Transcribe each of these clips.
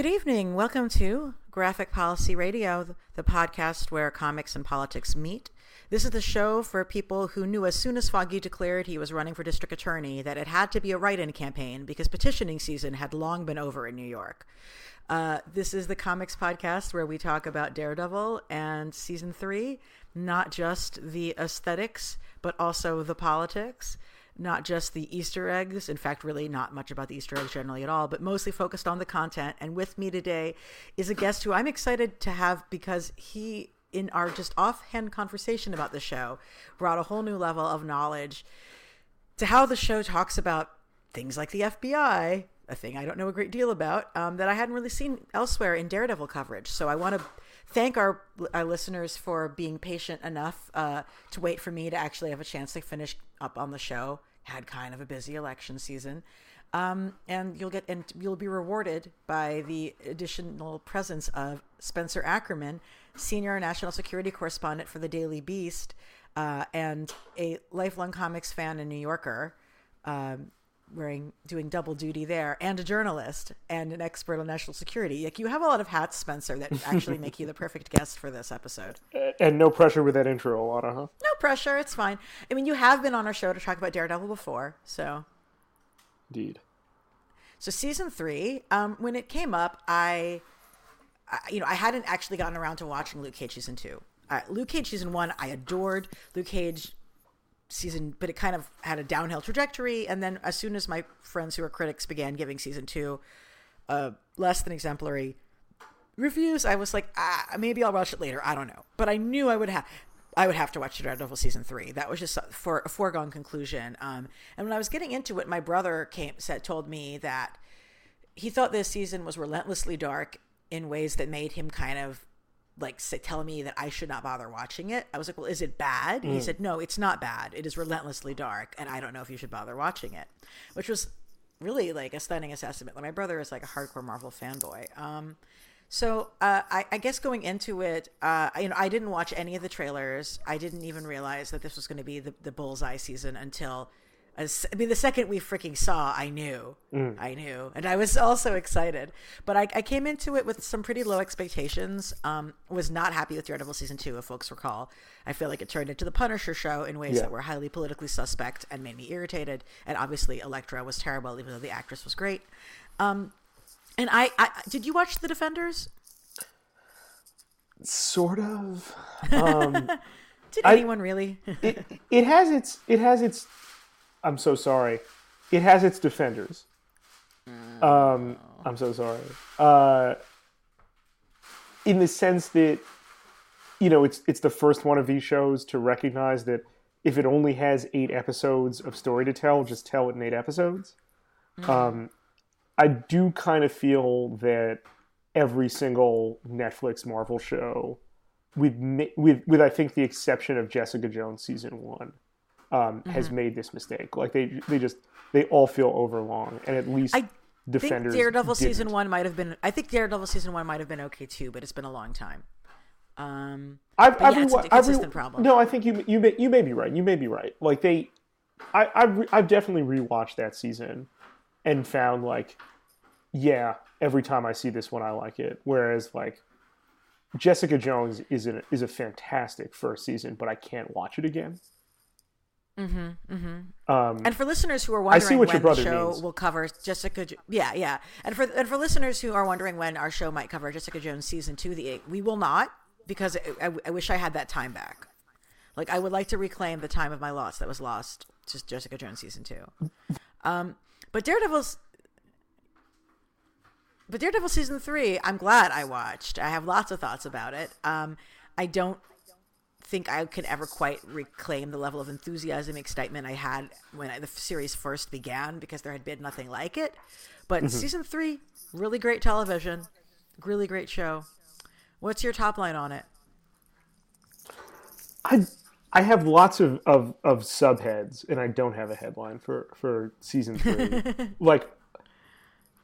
Good evening. Welcome to Graphic Policy Radio, the podcast where comics and politics meet. This is the show for people who knew as soon as Foggy declared he was running for district attorney that it had to be a write in campaign because petitioning season had long been over in New York. Uh, this is the comics podcast where we talk about Daredevil and season three, not just the aesthetics, but also the politics not just the Easter eggs. In fact, really not much about the Easter eggs generally at all, but mostly focused on the content. And with me today is a guest who I'm excited to have because he, in our just offhand conversation about the show, brought a whole new level of knowledge to how the show talks about things like the FBI, a thing I don't know a great deal about, um, that I hadn't really seen elsewhere in Daredevil coverage. So I want to thank our our listeners for being patient enough uh, to wait for me to actually have a chance to finish up on the show had kind of a busy election season. Um, and you'll get and you'll be rewarded by the additional presence of Spencer Ackerman, senior national security correspondent for the Daily Beast, uh, and a lifelong comics fan and New Yorker, um, wearing doing double duty there, and a journalist and an expert on national security. Like you have a lot of hats, Spencer, that actually make you the perfect guest for this episode. And no pressure with that intro, Alana, huh? No pressure. It's fine. I mean, you have been on our show to talk about Daredevil before, so. Indeed. So season three, um, when it came up, I, I, you know, I hadn't actually gotten around to watching Luke Cage season two. Uh, Luke Cage season one, I adored. Luke Cage season, but it kind of had a downhill trajectory. And then as soon as my friends who are critics began giving season two uh, less than exemplary reviews, I was like, ah, maybe I'll watch it later. I don't know, but I knew I would have. I would have to watch Daredevil season three. That was just for a foregone conclusion. Um, and when I was getting into it, my brother came said told me that he thought this season was relentlessly dark in ways that made him kind of like say, tell me that I should not bother watching it. I was like, well, is it bad? Mm. He said, no, it's not bad. It is relentlessly dark, and I don't know if you should bother watching it, which was really like a stunning assessment. Like, my brother is like a hardcore Marvel fanboy. Um, so uh, I, I, guess going into it, uh, you know, I didn't watch any of the trailers. I didn't even realize that this was going to be the, the Bullseye season until as, I mean, the second we freaking saw, I knew. Mm. I knew. And I was also excited. But I, I, came into it with some pretty low expectations. Um, was not happy with Daredevil season two, if folks recall. I feel like it turned into the Punisher show in ways yeah. that were highly politically suspect and made me irritated. And obviously, Elektra was terrible, even though the actress was great. Um, and I, I, did you watch The Defenders? Sort of. Um, did anyone really? it, it has its it has its I'm so sorry. It has its defenders. Um, I'm so sorry. Uh, in the sense that, you know, it's it's the first one of these shows to recognize that if it only has eight episodes of story to tell, just tell it in eight episodes. Mm-hmm. Um, I do kind of feel that every single Netflix Marvel show, with with with I think the exception of Jessica Jones season one, um, mm-hmm. has made this mistake. Like they they just they all feel overlong, and at least I defenders. Think Daredevil didn't. season one might have been. I think Daredevil season one might have been okay too, but it's been a long time. Um, I've, I've, yeah, re- I've re- problem. No, I think you you may, you may be right. You may be right. Like they, I I've, re- I've definitely rewatched that season, and found like, yeah, every time I see this one, I like it. Whereas like. Jessica Jones is a, is a fantastic first season, but I can't watch it again. Mm-hmm, mm-hmm. Um, and for listeners who are wondering when the show means. will cover Jessica, yeah, yeah, and for and for listeners who are wondering when our show might cover Jessica Jones season two, the eight, we will not because I, I, I wish I had that time back. Like I would like to reclaim the time of my loss that was lost to Jessica Jones season two. Um, but Daredevil's, but Daredevil season three, I'm glad I watched. I have lots of thoughts about it. Um, I don't think I could ever quite reclaim the level of enthusiasm, excitement I had when I, the series first began because there had been nothing like it. But mm-hmm. season three, really great television, really great show. What's your top line on it? I I have lots of, of, of subheads, and I don't have a headline for, for season three. like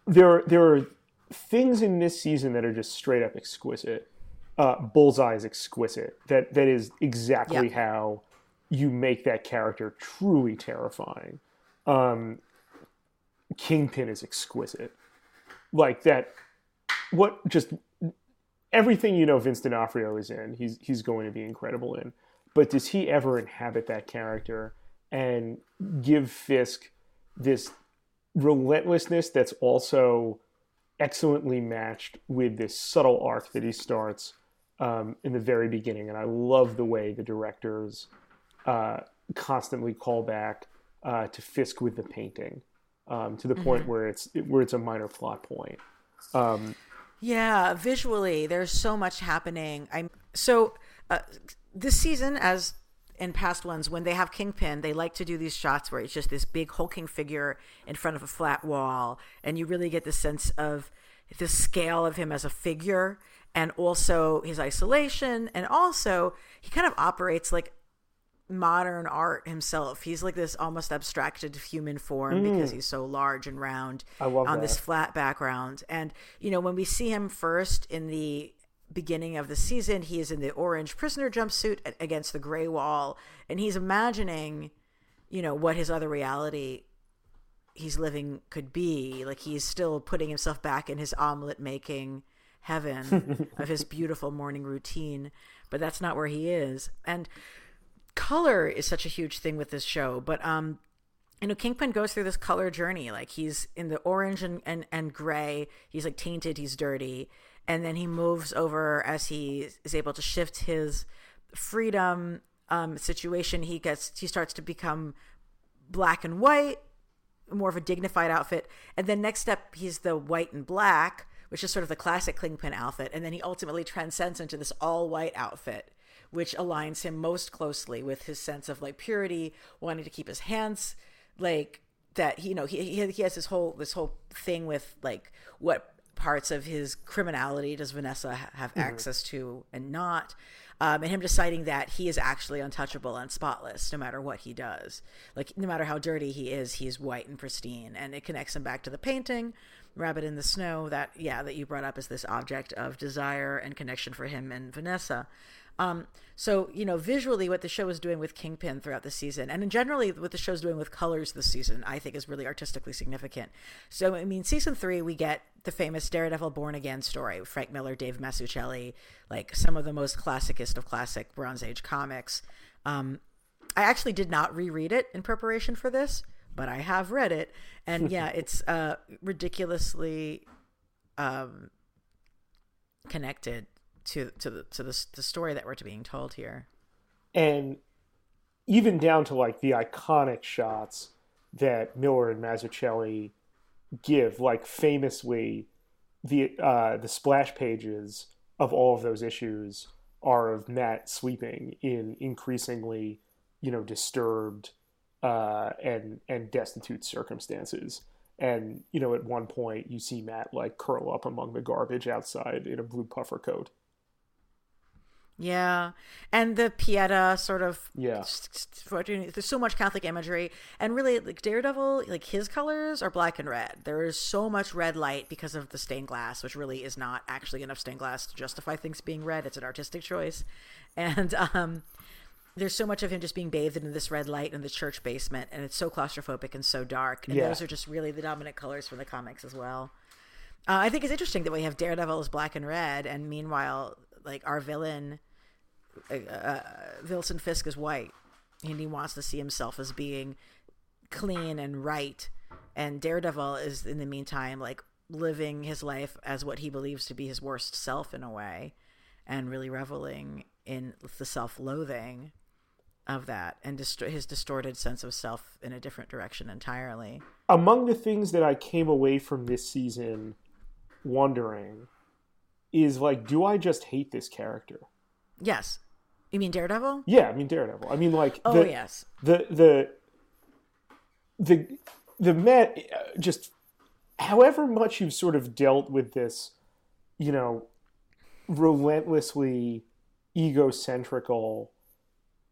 there there are things in this season that are just straight up exquisite uh, Bullseye is exquisite. That that is exactly how you make that character truly terrifying. Um, Kingpin is exquisite. Like that, what just everything you know Vince D'Onofrio is in, he's he's going to be incredible in. But does he ever inhabit that character and give Fisk this relentlessness that's also excellently matched with this subtle arc that he starts um, in the very beginning? And I love the way the directors uh, constantly call back uh, to Fisk with the painting um, to the point mm-hmm. where it's where it's a minor plot point. Um, yeah, visually, there's so much happening. I'm so uh, this season, as in past ones, when they have Kingpin, they like to do these shots where it's just this big hulking figure in front of a flat wall, and you really get the sense of the scale of him as a figure, and also his isolation, and also he kind of operates like modern art himself. He's like this almost abstracted human form mm. because he's so large and round on that. this flat background. And you know, when we see him first in the beginning of the season, he is in the orange prisoner jumpsuit against the gray wall, and he's imagining, you know, what his other reality he's living could be. Like he's still putting himself back in his omelet making heaven of his beautiful morning routine, but that's not where he is. And color is such a huge thing with this show, but um you know, Kingpin goes through this color journey. Like he's in the orange and, and, and gray. He's like tainted, he's dirty. And then he moves over as he is able to shift his freedom um, situation. He gets he starts to become black and white, more of a dignified outfit. And then next step, he's the white and black, which is sort of the classic Kingpin outfit. And then he ultimately transcends into this all white outfit which aligns him most closely with his sense of like purity, wanting to keep his hands like that. You know, he he has this whole this whole thing with like what parts of his criminality does Vanessa have mm-hmm. access to and not. Um, and him deciding that he is actually untouchable and spotless no matter what he does. Like, no matter how dirty he is, he's white and pristine. And it connects him back to the painting, Rabbit in the Snow, that, yeah, that you brought up as this object of desire and connection for him and Vanessa. Um, so you know, visually, what the show is doing with Kingpin throughout the season, and generally what the show's doing with colors this season, I think is really artistically significant. So I mean, season three, we get the famous Daredevil Born Again story, Frank Miller, Dave Mazzucchelli, like some of the most classicist of classic Bronze Age comics. Um, I actually did not reread it in preparation for this, but I have read it, and yeah, it's uh, ridiculously um, connected to to the to the, the story that we're being told here. And even down to like the iconic shots that Miller and Mazzucchelli give like famously the uh the splash pages of all of those issues are of Matt sweeping in increasingly you know disturbed uh and and destitute circumstances and you know at one point you see Matt like curl up among the garbage outside in a blue puffer coat yeah, and the Pieta sort of yeah. There's so much Catholic imagery, and really, like Daredevil, like his colors are black and red. There is so much red light because of the stained glass, which really is not actually enough stained glass to justify things being red. It's an artistic choice, and um, there's so much of him just being bathed in this red light in the church basement, and it's so claustrophobic and so dark. And yeah. those are just really the dominant colors from the comics as well. Uh, I think it's interesting that we have Daredevil as black and red, and meanwhile, like our villain uh, uh, Wilson Fisk is white, and he wants to see himself as being clean and right. And Daredevil is, in the meantime, like living his life as what he believes to be his worst self in a way, and really reveling in the self-loathing of that and dist- his distorted sense of self in a different direction entirely. Among the things that I came away from this season wondering is like, do I just hate this character? Yes. You mean Daredevil? Yeah, I mean Daredevil. I mean like oh the, yes, the the the the Matt uh, just however much you've sort of dealt with this, you know, relentlessly egocentrical,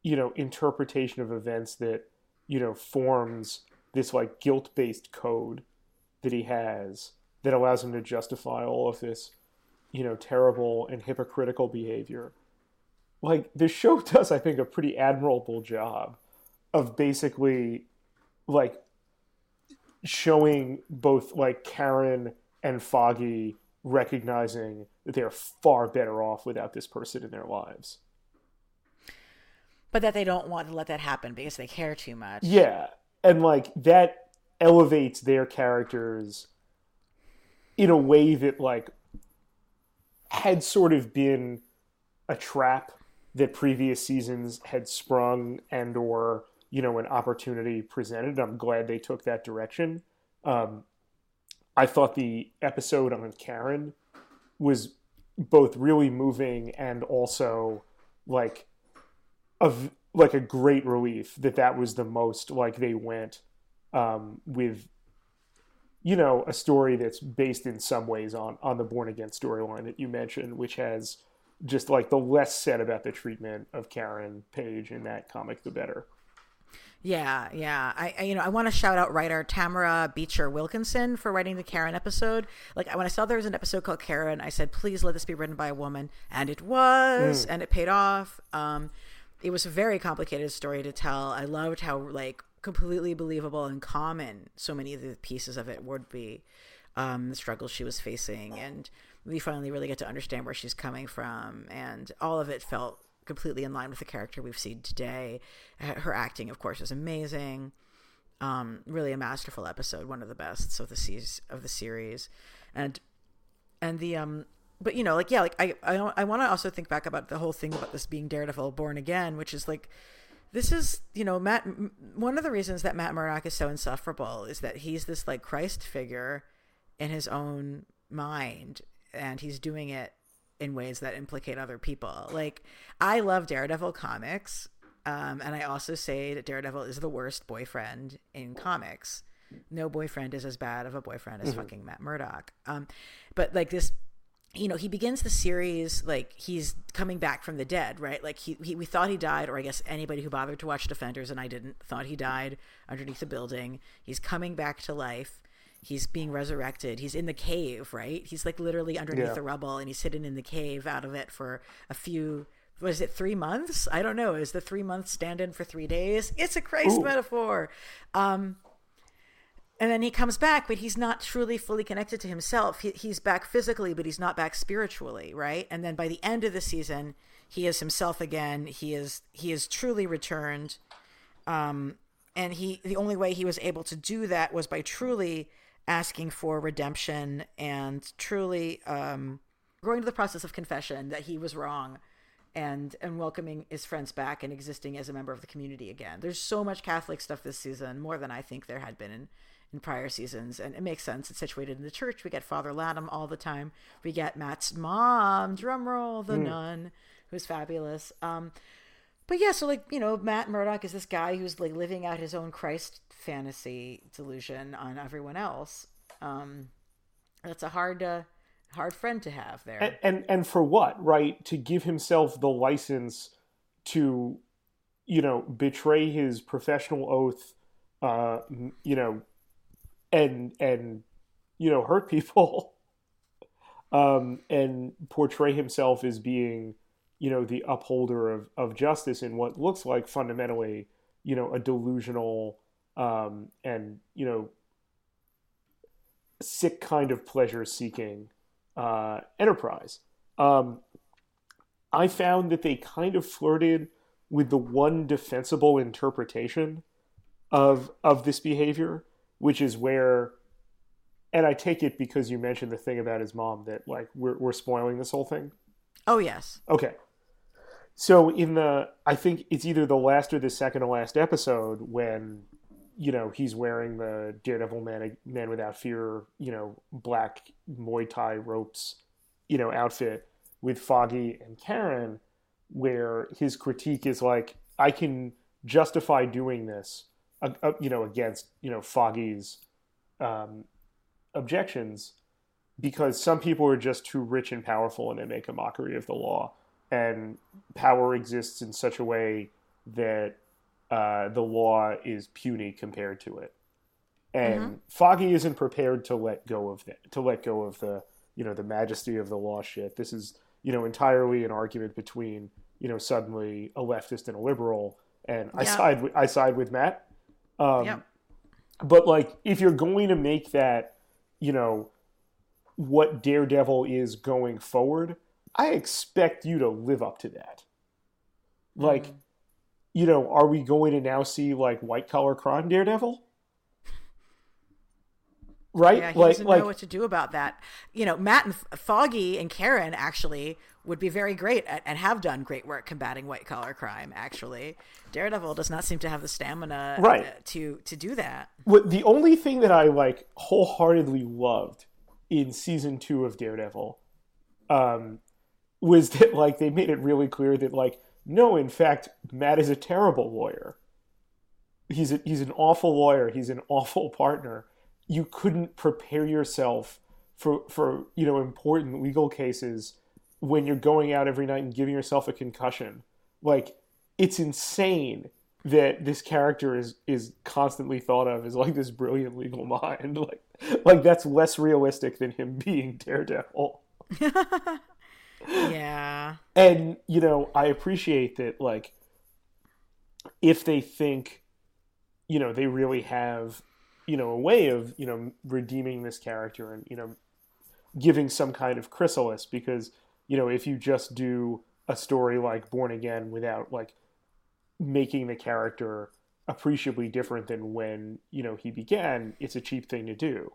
you know, interpretation of events that you know forms this like guilt based code that he has that allows him to justify all of this, you know, terrible and hypocritical behavior like this show does i think a pretty admirable job of basically like showing both like karen and foggy recognizing that they're far better off without this person in their lives. But that they don't want to let that happen because they care too much. Yeah. And like that elevates their characters in a way that like had sort of been a trap that previous seasons had sprung and or you know an opportunity presented i'm glad they took that direction um, i thought the episode on karen was both really moving and also like a like a great relief that that was the most like they went um, with you know a story that's based in some ways on on the born again storyline that you mentioned which has just like the less said about the treatment of Karen Page in that comic, the better. Yeah, yeah. I, I you know I want to shout out writer Tamara Becher Wilkinson for writing the Karen episode. Like when I saw there was an episode called Karen, I said, please let this be written by a woman, and it was, mm. and it paid off. Um, it was a very complicated story to tell. I loved how like completely believable and common so many of the pieces of it would be. Um, the struggles she was facing and we finally really get to understand where she's coming from, and all of it felt completely in line with the character we've seen today. Her acting, of course, is amazing. Um, really a masterful episode, one of the best of the series of the series, and and the um, but you know, like yeah, like I I I want to also think back about the whole thing about this being Daredevil born again, which is like this is you know Matt. One of the reasons that Matt Murdock is so insufferable is that he's this like Christ figure in his own mind and he's doing it in ways that implicate other people. Like I love Daredevil comics, um, and I also say that Daredevil is the worst boyfriend in comics. No boyfriend is as bad of a boyfriend as mm-hmm. fucking Matt Murdock. Um, but like this, you know, he begins the series like he's coming back from the dead, right? Like he, he we thought he died, or I guess anybody who bothered to watch Defenders and I didn't thought he died underneath the building. He's coming back to life he's being resurrected. He's in the cave, right? He's like literally underneath yeah. the rubble and he's hidden in the cave out of it for a few was it three months? I don't know. Is the three months stand in for three days? It's a Christ Ooh. metaphor. Um, and then he comes back, but he's not truly fully connected to himself. He, he's back physically, but he's not back spiritually, right? And then by the end of the season, he is himself again. He is he is truly returned. Um, and he the only way he was able to do that was by truly asking for redemption and truly um, going to the process of confession that he was wrong and and welcoming his friends back and existing as a member of the community again. There's so much Catholic stuff this season, more than I think there had been in, in prior seasons, and it makes sense. It's situated in the church. We get Father Lantom all the time. We get Matt's mom, drumroll, the mm. nun, who's fabulous. Um, but yeah, so like you know, Matt Murdock is this guy who's like living out his own Christ fantasy delusion on everyone else. Um, that's a hard uh, hard friend to have there. And, and and for what, right? To give himself the license to, you know, betray his professional oath, uh, you know, and and you know hurt people, um, and portray himself as being, you know, the upholder of of justice in what looks like fundamentally, you know, a delusional um, and you know sick kind of pleasure seeking uh, enterprise. Um, I found that they kind of flirted with the one defensible interpretation of of this behavior, which is where, and I take it because you mentioned the thing about his mom that like we're we're spoiling this whole thing. Oh yes. Okay. So in the, I think it's either the last or the second to last episode when you know he's wearing the Daredevil man man without fear you know black Muay Thai ropes you know outfit with Foggy and Karen, where his critique is like I can justify doing this uh, uh, you know against you know Foggy's um, objections because some people are just too rich and powerful and they make a mockery of the law and power exists in such a way that uh, the law is puny compared to it. And mm-hmm. Foggy isn't prepared to let go of the, to let go of the you know the majesty of the law shit. This is you know entirely an argument between you know suddenly a leftist and a liberal, and I side I side with Matt. Um, But like, if you're going to make that, you know, what Daredevil is going forward, I expect you to live up to that. Like, mm. you know, are we going to now see like white collar crime Daredevil? Right? Yeah, he like, doesn't like, know what to do about that. You know, Matt and Foggy and Karen actually would be very great at, and have done great work combating white collar crime. Actually, Daredevil does not seem to have the stamina right. Uh, to to do that. What the only thing that I like wholeheartedly loved in season two of Daredevil um, was that like they made it really clear that like no, in fact, Matt is a terrible lawyer. He's a, he's an awful lawyer. He's an awful partner. You couldn't prepare yourself for for you know important legal cases when you're going out every night and giving yourself a concussion. Like it's insane that this character is is constantly thought of as like this brilliant legal mind. Like like that's less realistic than him being Daredevil. yeah. And you know, I appreciate that like if they think you know, they really have you know a way of, you know, redeeming this character and, you know, giving some kind of chrysalis because, you know, if you just do a story like Born Again without like making the character appreciably different than when you know he began, it's a cheap thing to do.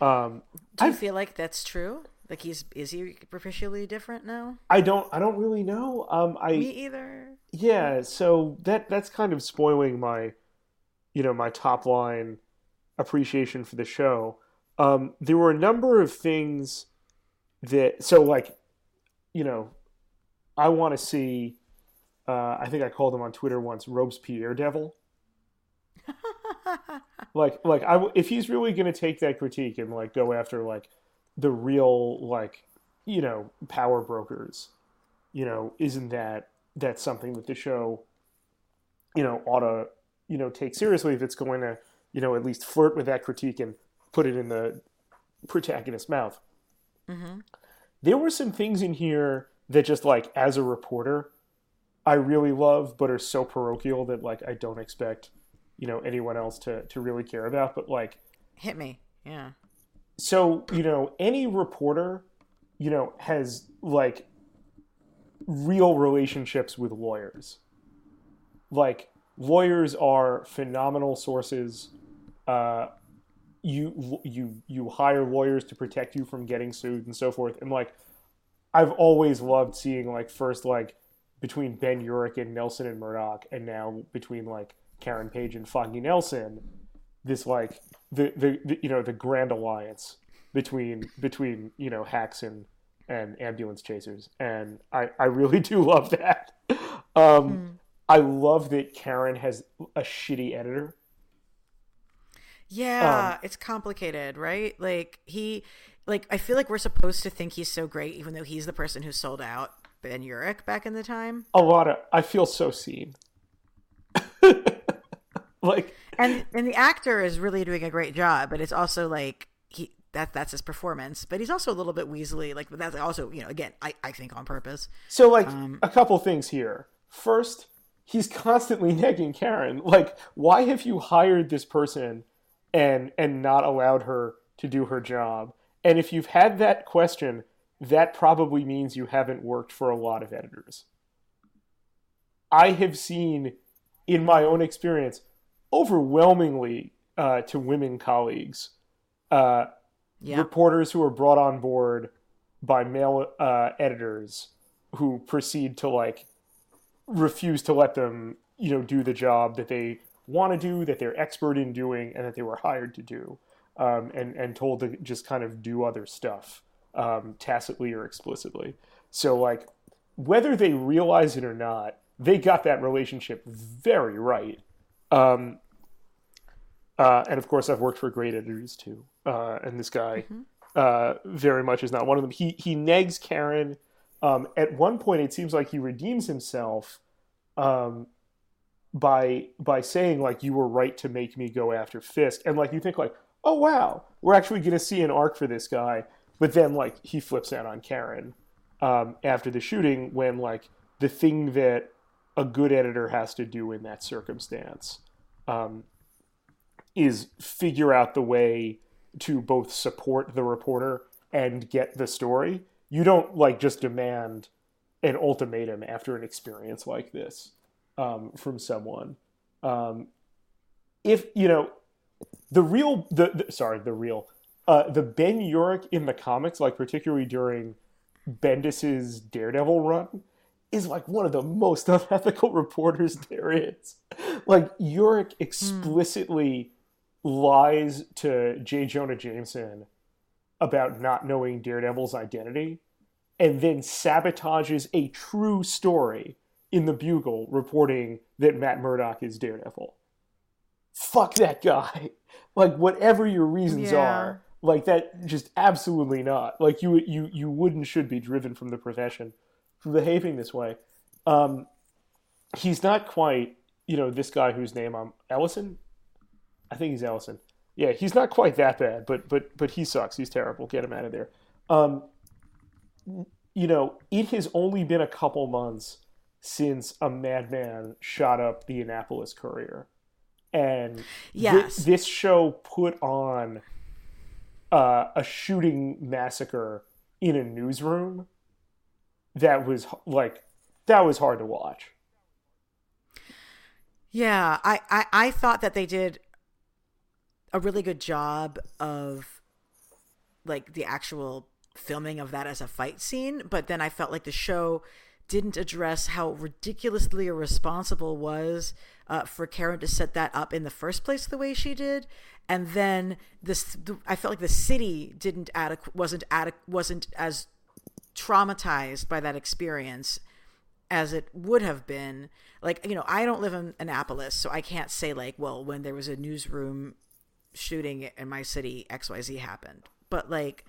Um, do you I feel like that's true? Like he's is he appreciably different now? I don't. I don't really know. Um, I me either. Yeah, so that that's kind of spoiling my, you know, my top line appreciation for the show. Um, there were a number of things that so like, you know, I want to see uh, I think I called him on Twitter once Robespierre Devil. like, like I, if he's really going to take that critique and like go after like the real like you know power brokers, you know, isn't that that something that the show, you know, ought to you know take seriously if it's going to you know at least flirt with that critique and put it in the protagonist's mouth. Mm-hmm. There were some things in here that just like as a reporter I really love, but are so parochial that like I don't expect you know anyone else to to really care about. But like, hit me, yeah. So you know, any reporter, you know, has like real relationships with lawyers. Like lawyers are phenomenal sources. Uh, you you you hire lawyers to protect you from getting sued and so forth. And like, I've always loved seeing like first like between Ben Urich and Nelson and Murdock, and now between like Karen Page and Foggy Nelson, this like the, the, the you know the grand alliance between between you know hacks and and ambulance chasers, and I I really do love that. Um, mm. I love that Karen has a shitty editor. Yeah, um, it's complicated, right? Like he like I feel like we're supposed to think he's so great even though he's the person who sold out Ben Urich back in the time. A lot of I feel so seen. like and and the actor is really doing a great job, but it's also like he that that's his performance. But he's also a little bit weaselly, like but that's also, you know, again, I, I think on purpose. So like um, a couple things here. First, he's constantly nagging Karen. Like, why have you hired this person and and not allowed her to do her job? And if you've had that question, that probably means you haven't worked for a lot of editors. I have seen, in my own experience, overwhelmingly uh, to women colleagues, uh, yeah. reporters who are brought on board by male uh, editors who proceed to like refuse to let them, you know, do the job that they want to do, that they're expert in doing, and that they were hired to do, um, and and told to just kind of do other stuff um, tacitly or explicitly. So, like, whether they realize it or not, they got that relationship very right. Um, uh, and of course, I've worked for great editors too. Uh, and this guy mm-hmm. uh, very much is not one of them. He he negs Karen. Um, at one point, it seems like he redeems himself um, by by saying like you were right to make me go after Fisk, and like you think like oh wow, we're actually going to see an arc for this guy. But then like he flips out on Karen um, after the shooting when like the thing that a good editor has to do in that circumstance um, is figure out the way to both support the reporter and get the story. You don't like just demand an ultimatum after an experience like this um, from someone. Um, if you know the real, the, the sorry, the real, uh, the Ben Urich in the comics, like particularly during Bendis's Daredevil run, is like one of the most unethical reporters there is. Like Urich explicitly lies to J. Jonah Jameson about not knowing Daredevil's identity and then sabotages a true story in the Bugle reporting that Matt Murdock is Daredevil. Fuck that guy. Like whatever your reasons Yeah. are, like that just absolutely not. Like you you you would and should be driven from the profession for behaving this way. Um he's not quite, you know, this guy whose name I'm Ellison. I think he's Ellison. Yeah, he's not quite that bad, but but but he sucks. He's terrible. Get him out of there. Um, you know, it has only been a couple months since a madman shot up the Annapolis Courier, and Yes. this show put on uh, a shooting massacre in a newsroom that was like that was hard to watch. Yeah, I, I, I thought that they did a really good job of like the actual filming of that as a fight scene, but then I felt like the show didn't address how ridiculously irresponsible was uh, for Karen to set that up in the first place the way she did, and then this I felt like the city didn't adequ- wasn't adequ- wasn't as traumatized by that experience as it would have been. Like, you know, I don't live in Annapolis, so I can't say, like, well, when there was a newsroom shooting in my city, XYZ happened. But, like,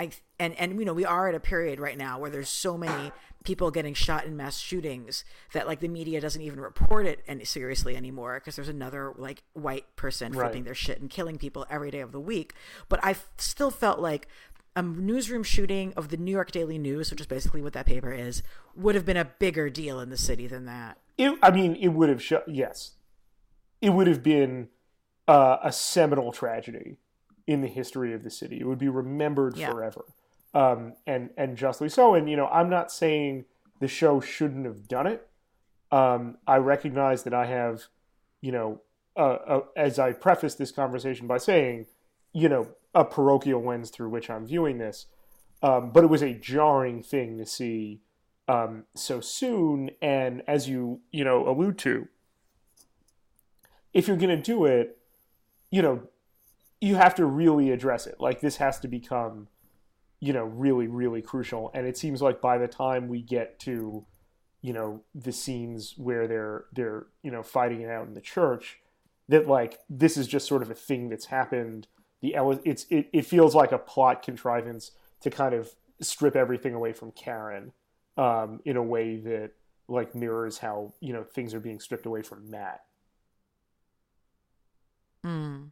I, and, and, you know, we are at a period right now where there's so many people getting shot in mass shootings that, like, the media doesn't even report it any, seriously anymore because there's another, like, white person Right. flipping their shit and killing people every day of the week. But I still felt like a newsroom shooting of the New York Daily News, which is basically what that paper is, would have been a bigger deal in the city than that. It, I mean, it would have show, yes, it would have been uh, a seminal tragedy in the history of the city. It would be remembered Yeah. forever, um, and and justly so. And you know, I'm not saying the show shouldn't have done it. Um, I recognize that I have, you know, uh, uh, as I preface this conversation by saying, you know, a parochial lens through which I'm viewing this. Um, but it was a jarring thing to see um, so soon. And as you you know allude to, if you're going to do it, you know, you have to really address it. Like this has to become, you know, really really crucial. And it seems like by the time we get to, you know, the scenes where they're they're you know fighting it out in the church, that like this is just sort of a thing that's happened. The it's it, it feels like a plot contrivance to kind of strip everything away from Karen um, in a way that like mirrors how you know things are being stripped away from Matt. Mm.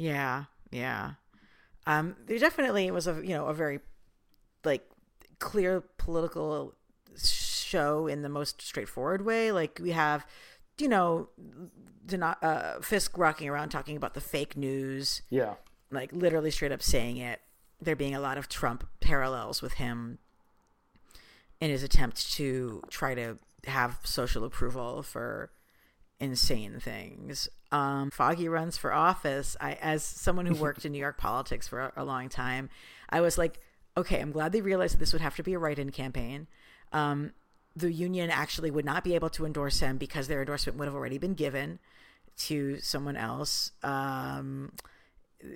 Yeah, yeah. Um, there definitely was a you know a very like clear political show in the most straightforward way. Like we have, you know, Dena- uh, Fisk rocking around talking about the fake news, Yeah, like literally straight up saying it. There being a lot of Trump parallels with him in his attempt to try to have social approval for insane things. Um, Foggy runs for office. I, as someone who worked in New York politics for a, a long time, I was like, okay, I'm glad they realized this would have to be a write-in campaign. Um, the union actually would not be able to endorse him because their endorsement would have already been given to someone else. Um,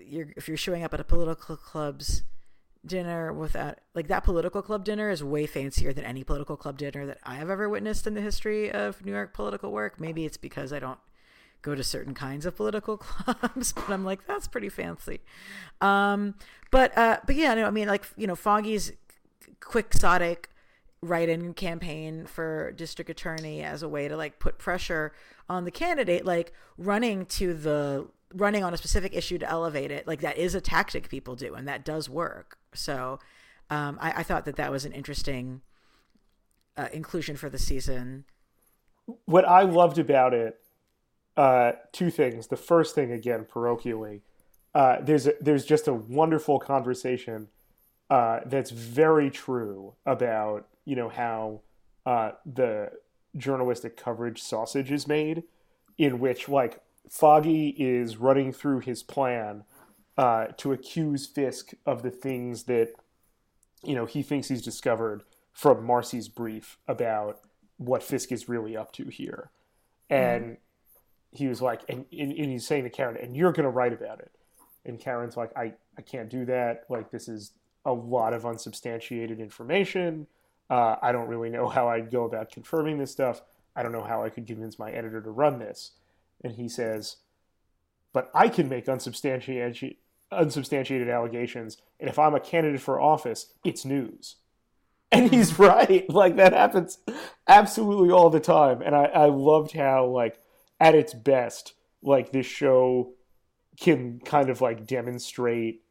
you're, if you're showing up at a political club's dinner without like that political club dinner is way fancier than any political club dinner that I have ever witnessed in the history of New York political work. Maybe it's because I don't go to certain kinds of political clubs, but I'm like that's pretty fancy. Um, but uh, but yeah, no, I mean like you know Foggy's quixotic write-in campaign for district attorney as a way to like put pressure on the candidate like running to the running on a specific issue to elevate it like that is a tactic people do and that does work so um, I, I thought that that was an interesting uh, inclusion for the season what I loved about it, uh, two things. The first thing, again, parochially, uh, there's a, there's just a wonderful conversation uh, that's very true about you know how uh, the journalistic coverage sausage is made, in which like Foggy is running through his plan uh, to accuse Fisk of the things that you know he thinks he's discovered from Marci's brief about what Fisk is really up to here, and mm. He was like, and, and, and he's saying to Karen, and you're going to write about it, and Karen's like, I I can't do that. Like this is a lot of unsubstantiated information. Uh, I don't really know how I'd go about confirming this stuff. I don't know how I could convince my editor to run this. And he says, but I can make unsubstantiated, unsubstantiated allegations. And if I'm a candidate for office, it's news. And he's right. Like that happens absolutely all the time. And I, I loved how, like, at its best, like this show can kind of like demonstrate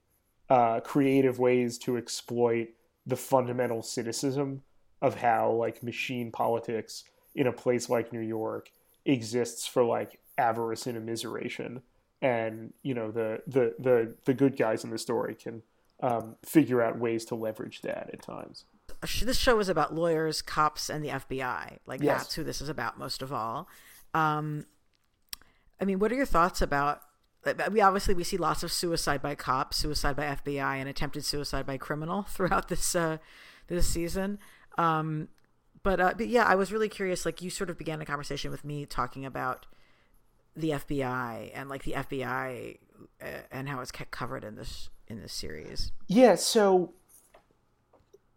uh, creative ways to exploit the fundamental cynicism of how like machine politics in a place like New York exists for like avarice and immiseration. And you know the the the, the good guys in the story can um, figure out ways to leverage that at times. This show is about lawyers cops and the fbi like yes. that's who this is about most of all. Um, i mean what are your thoughts about we obviously we see lots of suicide by cops, suicide by FBI, and attempted suicide by criminal throughout this uh, this season. Um, but uh, but yeah, I was really curious. Like you sort of began a conversation with me talking about the FBI and like the FBI uh, and how it's covered in this in this series. Yeah. So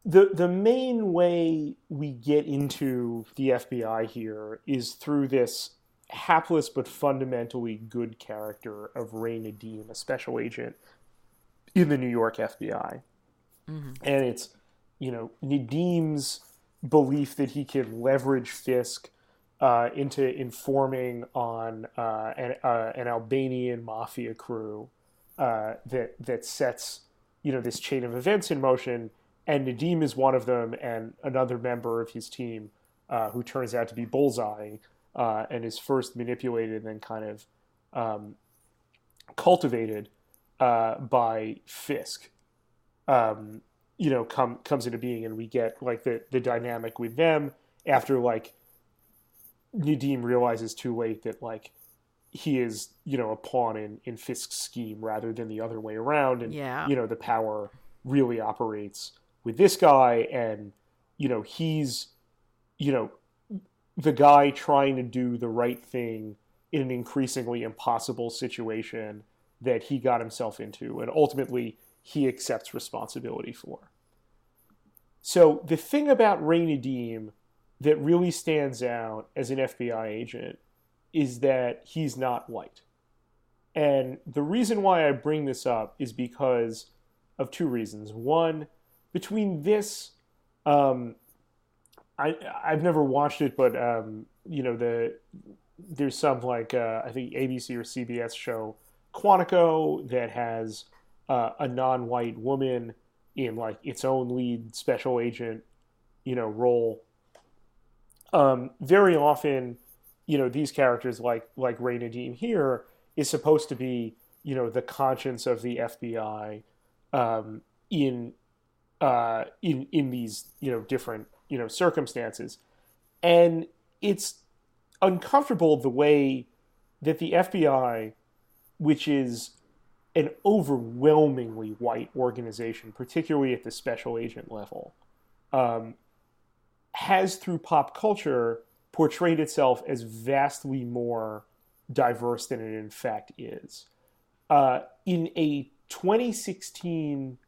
the the main way we get into the FBI here is through this hapless but fundamentally good character of Ray Nadeem, a special agent in the New York FBI. Mm-hmm. And it's, you know, Nadeem's belief that he can leverage Fisk uh, into informing on uh, an, uh, an, Albanian mafia crew uh, that that sets you know this chain of events in motion, and Nadeem is one of them, and another member of his team uh, who turns out to be Bullseye, uh, and is first manipulated and then kind of um, cultivated uh, by Fisk. Um, you know, come comes into being, and we get like the the dynamic with them after like Nadeem realizes too late that like he is you know a pawn in in Fisk's scheme rather than the other way around, and yeah. you know the power really operates with this guy, and you know he's you know the guy trying to do the right thing in an increasingly impossible situation that he got himself into and ultimately he accepts responsibility for. So the thing about Ray Nadeem that really stands out as an FBI agent is that he's not white. And the reason why I bring this up is because of two reasons. One, between this um, I I've never watched it, but um, you know the there's some like uh, I think ABC or CBS show Quantico that has uh, a non-white woman in like its own lead special agent, you know, role. Um, very often, you know, these characters like like Ray Nadeem here is supposed to be, you know, the conscience of the FBI um, in uh, in in these you know different you know circumstances. And it's uncomfortable the way that the FBI which is an overwhelmingly white organization particularly at the special agent level um, has through pop culture portrayed itself as vastly more diverse than it in fact is. Uh, in a 2016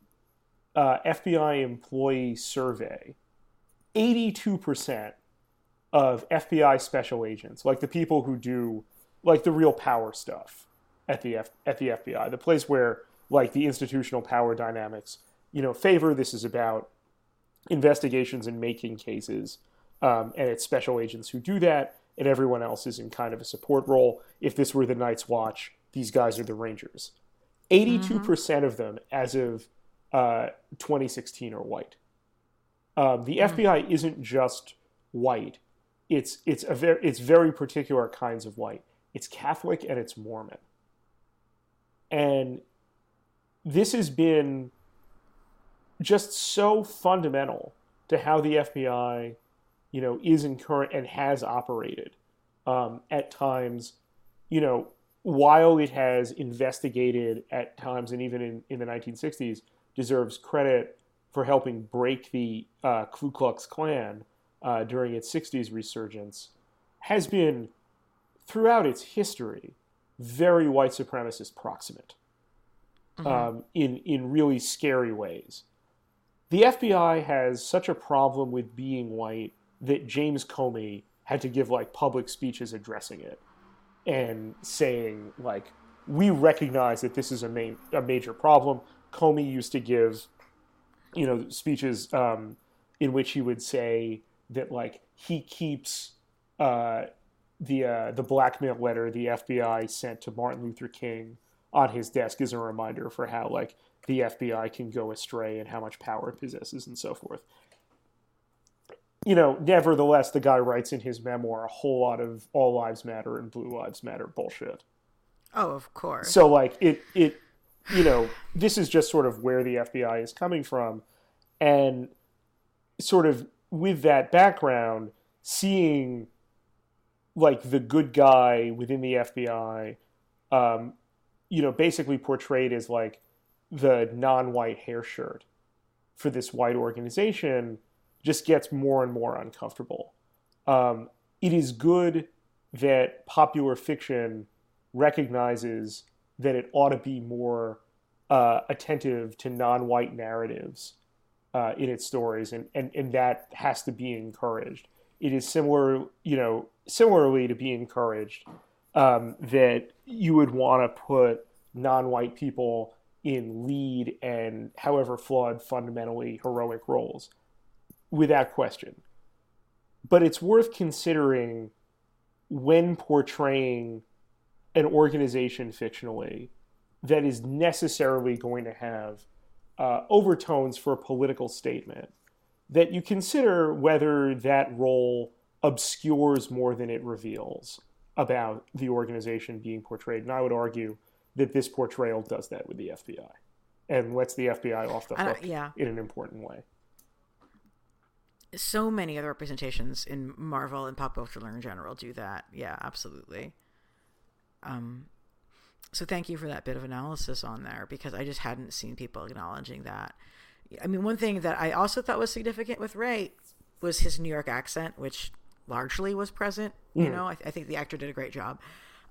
uh, FBI employee survey 82% of FBI special agents, like the people who do like the real power stuff at the F- at the FBI, the place where like the institutional power dynamics, you know, favor. This is about investigations and making cases, um, and it's special agents who do that, and everyone else is in kind of a support role. If this were the Night's Watch, these guys are the Rangers. 82% mm-hmm. of them, as of uh, 2016, are white. Um, the mm-hmm. FBI isn't just white; it's it's a very it's very particular kinds of white. It's Catholic and it's Mormon, and this has been just so fundamental to how the FBI, you know, is in current and has operated um, at times, you know, while it has investigated at times and even in, in the 1960s, deserves credit for helping break the uh, Ku Klux Klan uh, during its 60s resurgence, has been throughout its history very white supremacist proximate mm-hmm. um, in, in really scary ways. The FBI has such a problem with being white that James Comey had to give like public speeches addressing it and saying like we recognize that this is a main a major problem. Comey used to give, you know, speeches um, in which he would say that like he keeps uh, the uh, the blackmail letter the FBI sent to Martin Luther King on his desk as a reminder for how like the FBI can go astray and how much power it possesses and so forth. You know, nevertheless, the guy writes in his memoir a whole lot of all lives matter and blue lives matter bullshit. Oh, of course. So like it it you know, this is just sort of where the FBI is coming from and sort of with that background seeing like the good guy within the FBI um, you know, basically portrayed as like the non-white hair shirt for this white organization just gets more and more uncomfortable. Um, it is good that popular fiction recognizes that it ought to be more uh, attentive to non-white narratives uh, in its stories, and, and and that has to be encouraged. It is similar, you know, similarly to be encouraged um, that you would want to put non-white people in lead and however flawed fundamentally heroic roles without question but it's worth considering when portraying an organization fictionally that is necessarily going to have uh, overtones for a political statement that you consider whether that role obscures more than it reveals about the organization being portrayed and i would argue that this portrayal does that with the FBI and lets the FBI off the hook yeah. in an important way. So many other representations in Marvel and pop culture in general do that. Yeah, absolutely. Um, so thank you for that bit of analysis on there because I just hadn't seen people acknowledging that. I mean, one thing that I also thought was significant with Ray was his New York accent, which largely was present. Mm. You know, I, I, think the actor did a great job.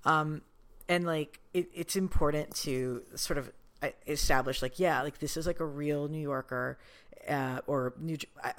Um, and like it, it's important to sort of uh, establish like yeah like this is like a real new yorker uh, or new uh,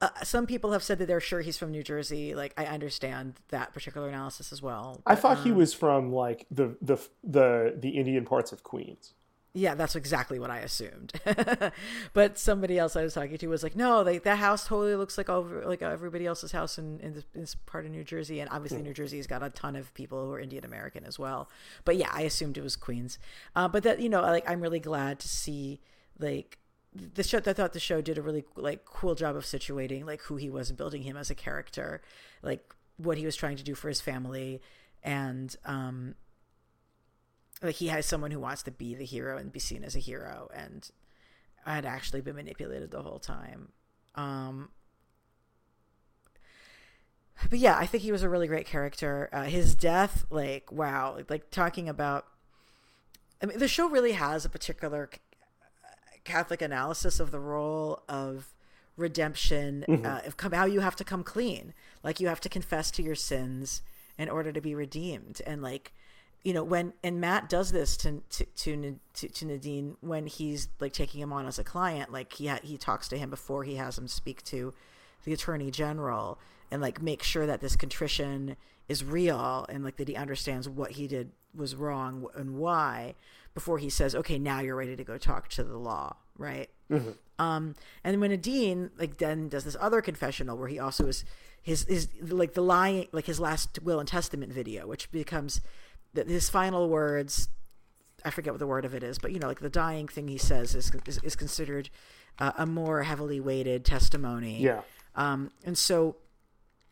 uh, some people have said that they're sure he's from New Jersey. Like I understand that particular analysis as well. But, I thought um, he was from like the the the the Indian parts of Queens. Yeah, that's exactly what I assumed. but somebody else I was talking to was like, "No, like that house totally looks like over like everybody else's house in, in this, in this part of New Jersey, and obviously mm. New Jersey has got a ton of people who are Indian American as well." But yeah, I assumed it was Queens. Uh, but that you know, like I'm really glad to see like the show. I thought the show did a really like cool job of situating like who he was and building him as a character, like what he was trying to do for his family, and um, like he has someone who wants to be the hero and be seen as a hero. And had actually been manipulated the whole time. Um but yeah i think he was a really great character. Uh, his death like wow. Like talking about i mean the show really has a particular catholic analysis of the role of redemption mm-hmm. uh, of come, how you have to come clean. Like you have to confess to your sins in order to be redeemed. And like you know when and Matt does this to to to, to Nadeem when he's like taking him on as a client. Like he ha- he talks to him before he has him speak to the attorney general and like make sure that this contrition is real and like that he understands what he did was wrong and why before he says okay now you're ready to go talk to the law right mm-hmm. um and when Nadeem like then does this other confessional where he also is his his like the lying like his last will and testament video which becomes his final words I forget what the word of it is, but you know, like the dying thing he says is is, is considered uh, a more heavily weighted testimony. Yeah. Um, and so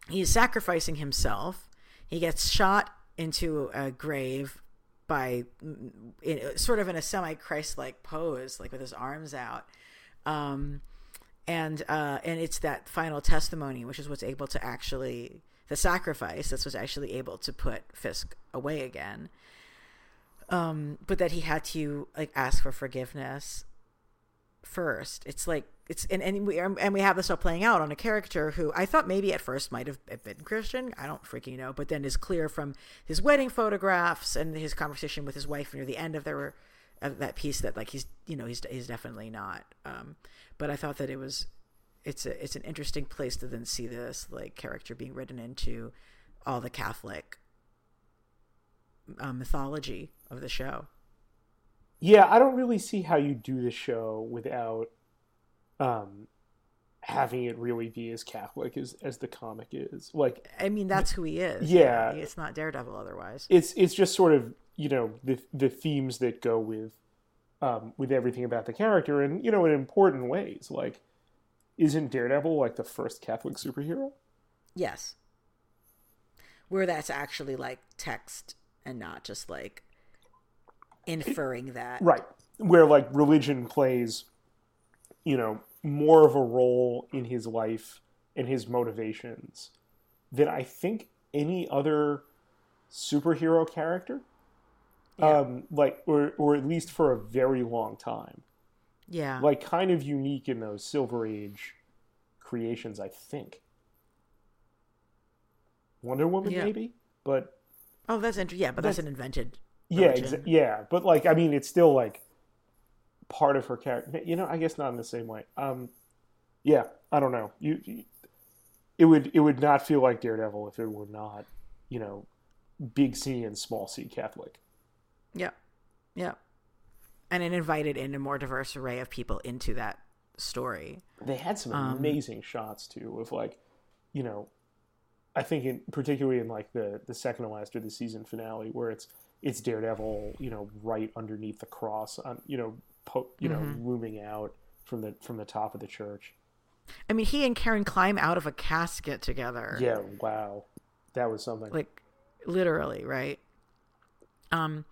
he's sacrificing himself. He gets shot into a grave by in, sort of in a semi Christ like pose, like with his arms out. Um, and uh, and it's that final testimony, which is what's able to actually the sacrifice that's what's actually able to put Fisk away again. Um, but that he had to like ask for forgiveness first. It's like it's and and we and we have this all playing out on a character who I thought maybe at first might have been Christian. I don't freaking know, but then is clear from his wedding photographs and his conversation with his wife near the end of their of that piece that like he's you know he's he's definitely not. Um, but I thought that it was it's a it's an interesting place to then see this like character being written into all the Catholic um, mythology of the show. Yeah, I don't really see how you do the show without um, having it really be as Catholic as, as the comic is. Like, I mean, that's who he is. Yeah, it's not Daredevil otherwise. It's it's just sort of you know the the themes that go with um, with everything about the character, and you know in important ways. Like, isn't Daredevil like the first Catholic superhero? Yes. Where that's actually like text and not just like inferring that. Right. Where like religion plays, you know, more of a role in his life and his motivations than I think any other superhero character. Yeah. Um, like or or at least for a very long time. Yeah. Like kind of unique in those Silver Age creations, I think. Wonder Woman yeah. maybe, but Oh, that's interesting. Yeah, but that's, that's, an invented. Yeah, exa- yeah, but like I mean, it's still like part of her character. You know, I guess not in the same way. Um, yeah, I don't know. You, you, it would it would not feel like Daredevil if it were not, you know, big C and small C Catholic. Yeah, yeah, and it invited in a more diverse array of people into that story. They had some um, amazing shots too, of like, you know, I think in particularly in like the the second to last or the season finale where it's it's Daredevil, you know, right underneath the cross, on, you know, po- you mm-hmm. know, looming out from the from the top of the church. I mean, he and Karen climb out of a casket together. Yeah, wow, that was something. Like, literally, right? Um,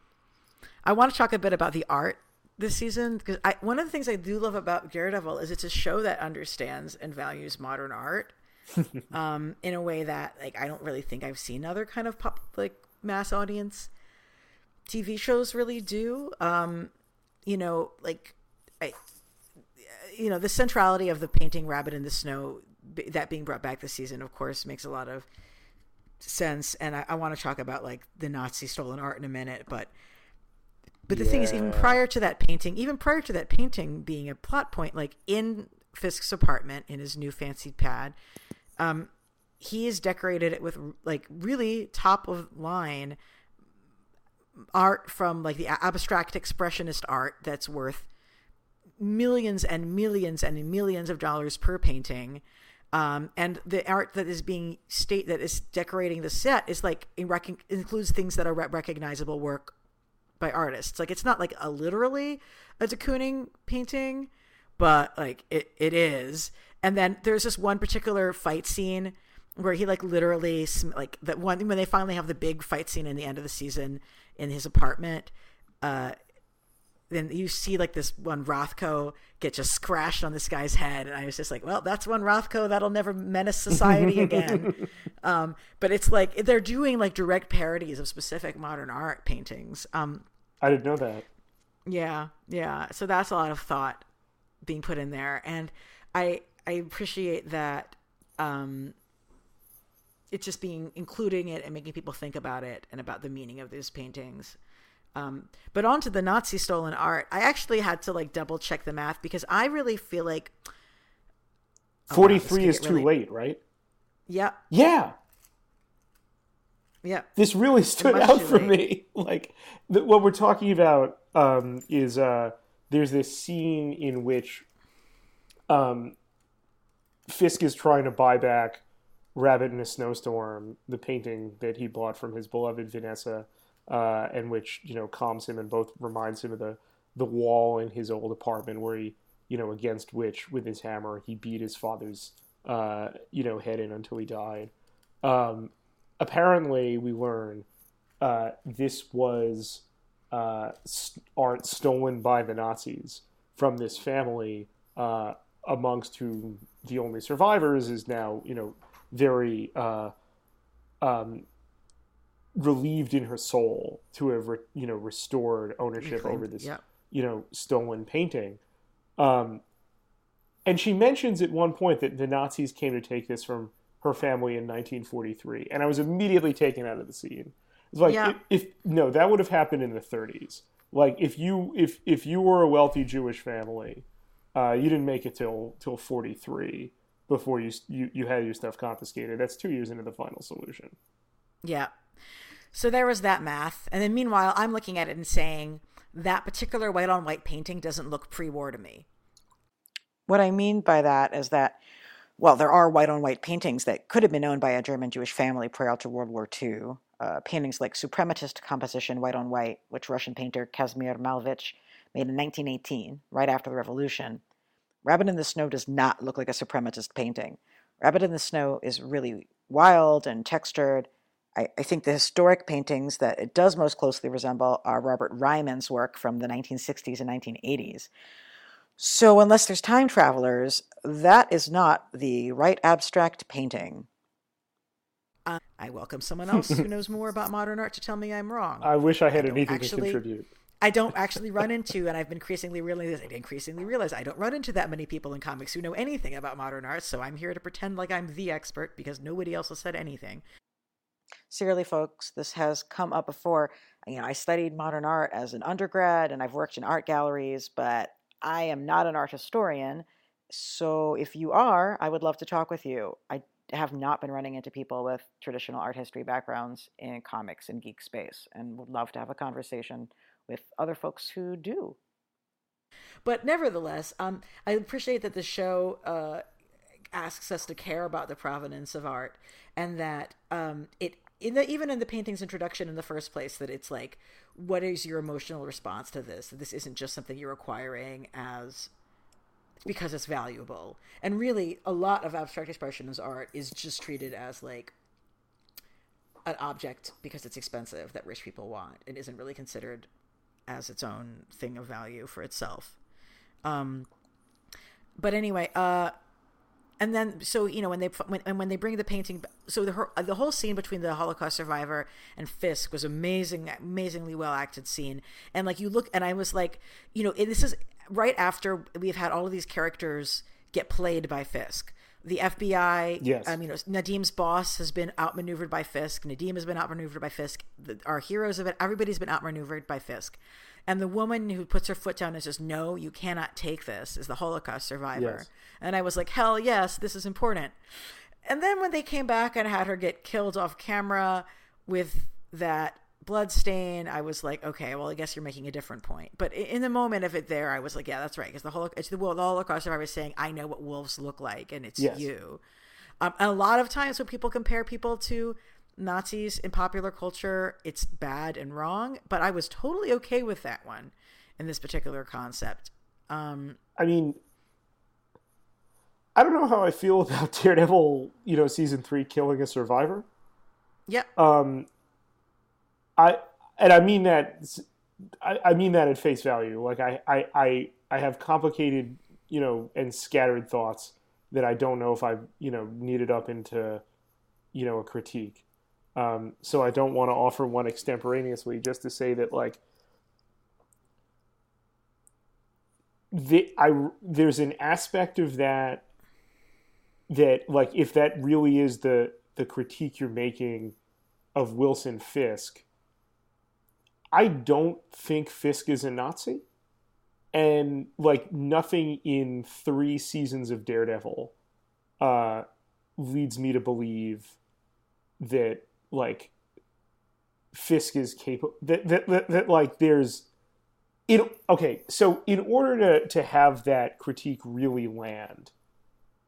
I want to talk a bit about the art this season because I one of the things I do love about Daredevil is it's a show that understands and values modern art. um, in a way that like I don't really think I've seen other kind of pop like mass audience TV shows really do. Um, you know, like I, you know, the centrality of the painting "Rabbit in the Snow" that being brought back this season, of course, makes a lot of sense. And I, I want to talk about like the Nazi stolen art in a minute, but but the yeah. thing is, even prior to that painting, even prior to that painting being a plot point, like in Fisk's apartment in his new fancy pad, um, he is decorated it with like really top of line art from like the abstract expressionist art that's worth millions and millions and millions of dollars per painting. Um, and the art that is being state that is decorating the set is like rec- includes things that are re- recognizable work by artists. Like it's not like a literally a de Kooning painting, but like it, it is. And then there's this one particular fight scene where he like literally like that one when they finally have the big fight scene in the end of the season in his apartment. Uh, then you see like this one Rothko get just crashed on this guy's head, and I was just like, well, that's one Rothko that'll never menace society again. um, but it's like they're doing like direct parodies of specific modern art paintings. Um, I didn't know that. Yeah, yeah. So that's a lot of thought being put in there, and I I appreciate that um, it's just being including it and making people think about it and about the meaning of these paintings. Um, but on to the Nazi stolen art. I actually had to like double check the math because I really feel like oh, 43 wow, is too late, right? Yeah. Yeah. Yeah. This really stood out for late. me. Like the, what we're talking about um, is uh, there's this scene in which um, Fisk is trying to buy back Rabbit in a Snowstorm, the painting that he bought from his beloved Vanessa, uh, and which you know calms him and both reminds him of the the wall in his old apartment where he you know against which with his hammer he beat his father's uh, you know head in until he died. Um, apparently, we learn uh, this was uh, art stolen by the Nazis from this family, uh, amongst whom the only survivors is now, you know, very uh, um, relieved in her soul to have, re- you know, restored ownership Reclaimed, over this, yeah. you know, stolen painting. Um, and she mentions at one point that the Nazis came to take this from her family in 1943, and I was immediately taken out of the scene. It's like Yeah. if, if no, that would have happened in the 30s. Like if you if if you were a wealthy Jewish family, uh, you didn't make it till till 43 before you you you had your stuff confiscated. That's two years into the final solution. Yeah. So there was that math. And then meanwhile, I'm looking at it and saying that particular white on white painting doesn't look pre war to me. What I mean by that is that, well, there are white on white paintings that could have been owned by a German Jewish family prior to World War II. Uh, paintings like Suprematist Composition White on White, which Russian painter Kazimir Malevich made in 1918, right after the revolution. Rabbit in the Snow does not look like a suprematist painting. Rabbit in the Snow is really wild and textured. I, I think the historic paintings that it does most closely resemble are Robert Ryman's work from the 1960s and 1980s. So, unless there's time travelers, that is not the right abstract painting. Uh, I welcome someone else who knows more about modern art to tell me I'm wrong. I wish I had don't anything actually- to contribute. I don't actually run into, and I've increasingly realized, increasingly realize I don't run into that many people in comics who know anything about modern art. So I'm here to pretend like I'm the expert because nobody else has said anything. Seriously, folks, this has come up before. You know, I studied modern art as an undergrad and I've worked in art galleries, but I am not an art historian. So if you are, I would love to talk with you. I have not been running into people with traditional art history backgrounds in comics and geek space and would love to have a conversation with other folks who do. But nevertheless, um, I appreciate that the show uh, asks us to care about the provenance of art, and that um, it in the, even in the painting's introduction in the first place, that it's like, what is your emotional response to this? That this isn't just something you're acquiring as because it's valuable, and really, a lot of abstract expressionist art is just treated as like an object because it's expensive that rich people want. It isn't really considered as its own thing of value for itself. Um, but anyway, uh, and then so you know when they when and when they bring the painting, so the her- the whole scene between the Holocaust survivor and Fisk was amazing, amazingly well acted scene. And like you look, and I was like, you know, this is right after we've had all of these characters get played by Fisk. The FBI, Yes. um, you know, Nadeem's boss has been outmaneuvered by Fisk. Nadeem has been outmaneuvered by Fisk. The, our heroes of it, everybody's been outmaneuvered by Fisk. And the woman who puts her foot down and says, No, you cannot take this, is the Holocaust survivor. Yes. And I was like, Hell yes, this is important. And then when they came back and had her get killed off camera with that blood stain, I was like, okay, well, I guess you're making a different point. But in the moment of it there, I was like, yeah, that's right. Because the, whole it's the, the Holocaust survivor saying, I know what wolves look like, and it's Yes. you. Um, and a lot of times when people compare people to Nazis in popular culture, it's bad and wrong. But I was totally okay with that one in this particular concept. Um, I mean, I don't know how I feel about Daredevil, you know, season three killing a survivor. yeah, Um, I and I mean that I, I mean that at face value. Like I, I, I, I have complicated, you know, and scattered thoughts that I don't know if I've, you know, kneaded up into, you know, a critique. Um, so I don't want to offer one extemporaneously just to say that like the I there's an aspect of that that like if that really is the the critique you're making of Wilson Fisk, I don't think Fisk is a Nazi. And like nothing in three seasons of Daredevil uh, leads me to believe that like Fisk is capable that, that, that, that like there's it okay so in order to to have that critique really land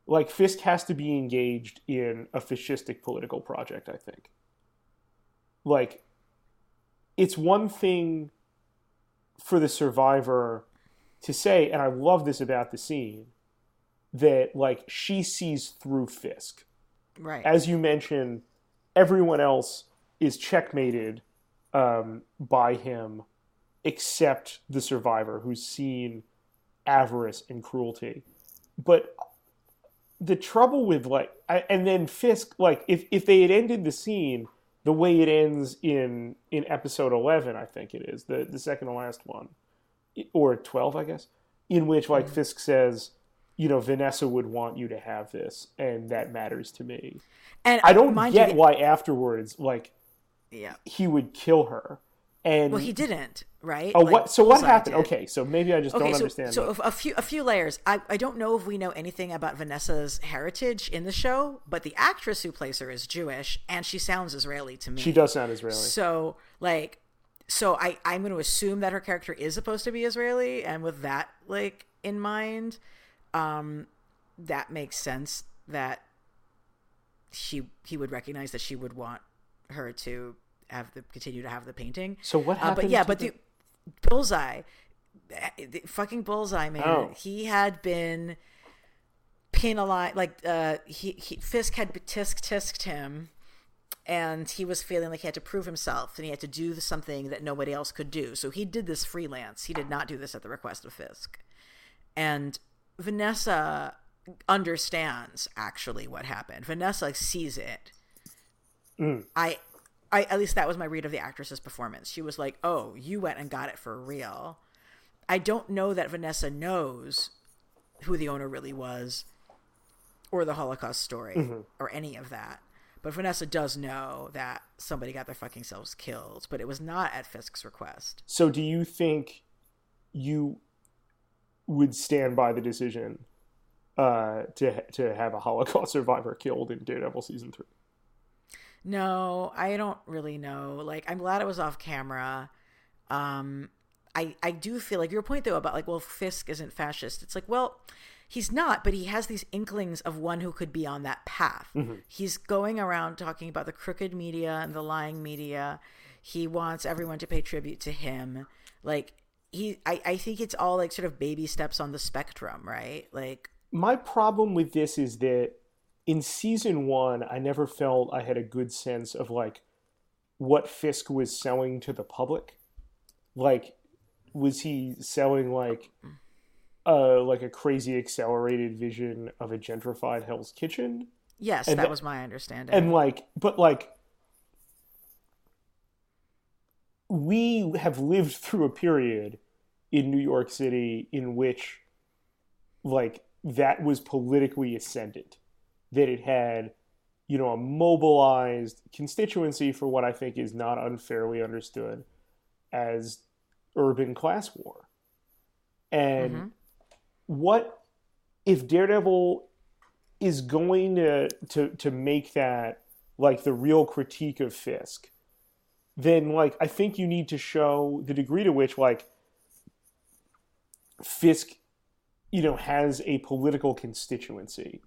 like Fisk has to be engaged in a fascistic political project I think like it's one thing for the survivor to say and I love this about the scene that like she sees through Fisk right. as you mentioned, everyone else is checkmated um, by him except the survivor who's seen avarice and cruelty. But the trouble with like, I, and then Fisk, like, if if they had ended the scene the way it ends in in episode eleven, I think it is the the second to last one, or twelve, I guess, in which like Mm-hmm. Fisk says, you know, Vanessa would want you to have this, and that matters to me. And I don't get you, why afterwards, like, Yeah. he would kill her. And Well, he didn't, right? oh, Like, what? So what happened? Okay, so maybe I just don't so, understand. So that. a few a few layers. I, I don't know if we know anything about Vanessa's heritage in the show, but the actress who plays her is Jewish, and she sounds Israeli to me. she does sound Israeli. So like, so I I'm going to assume that her character is supposed to be Israeli, and with that like in mind, um, that makes sense that she he would recognize that she would want her to have the continue to have the painting. So what Uh, happened? but yeah, but the- the bullseye, the, fucking bullseye man. Oh. He had been penalized. Like uh, he, he Fisk had tisk tisked him, and he was feeling like he had to prove himself, and he had to do something that nobody else could do. So he did this freelance. He did not do this at the request of Fisk, and Vanessa understands actually what happened. Vanessa sees it. I I at least that was my read of the actress's performance. She was like, "Oh, you went and got it for real." I don't know that Vanessa knows who the owner really was or the Holocaust story or any of that. But Vanessa does know that somebody got their fucking selves killed, but it was not at Fisk's request. So do you think you would stand by the decision uh, to to have a Holocaust survivor killed in Daredevil season three? No, I don't really know. Like, I'm glad it was off camera. Um, I I do feel like your point though about like, well, Fisk isn't fascist. It's like, well, he's not, but he has these inklings of one who could be on that path. He's going around talking about the crooked media and the lying media. He wants everyone to pay tribute to him. Like he, I, I think it's all like sort of baby steps on the spectrum, right? Like, My problem with this is that in season one, I never felt I had a good sense of like what Fisk was selling to the public. Like, was he selling like uh like a crazy accelerated vision of a gentrified Hell's Kitchen? yes, And that that- was my understanding. and like but like we have lived through a period in New York City in which like that was politically ascendant that it had you know a mobilized constituency for what I think is not unfairly understood as urban class war. And mm-hmm. what if Daredevil is going to to to make that like the real critique of Fisk, then like I think you need to show the degree to which like Fisk, you know, has a political constituency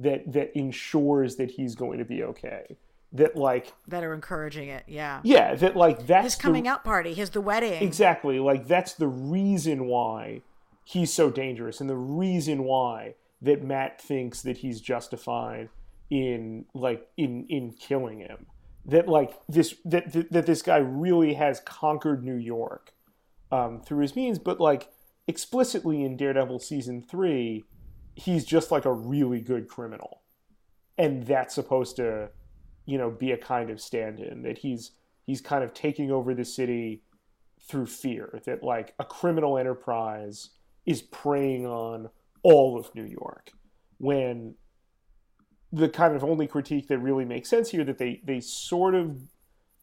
that that ensures that he's going to be okay. That like that are encouraging it. Yeah. yeah, that like that's His the- coming out party, his the wedding. Exactly. Like that's the reason why he's so dangerous and the reason why that Matt thinks that he's justified in like in in killing him. That like this that that, that this guy really has conquered New York um, through his means, but like explicitly in Daredevil season 3, he's just like a really good criminal. And that's supposed to you know be a kind of stand-in that he's he's kind of taking over the city through fear that like a criminal enterprise is preying on all of New York when the kind of only critique that really makes sense here that they they sort of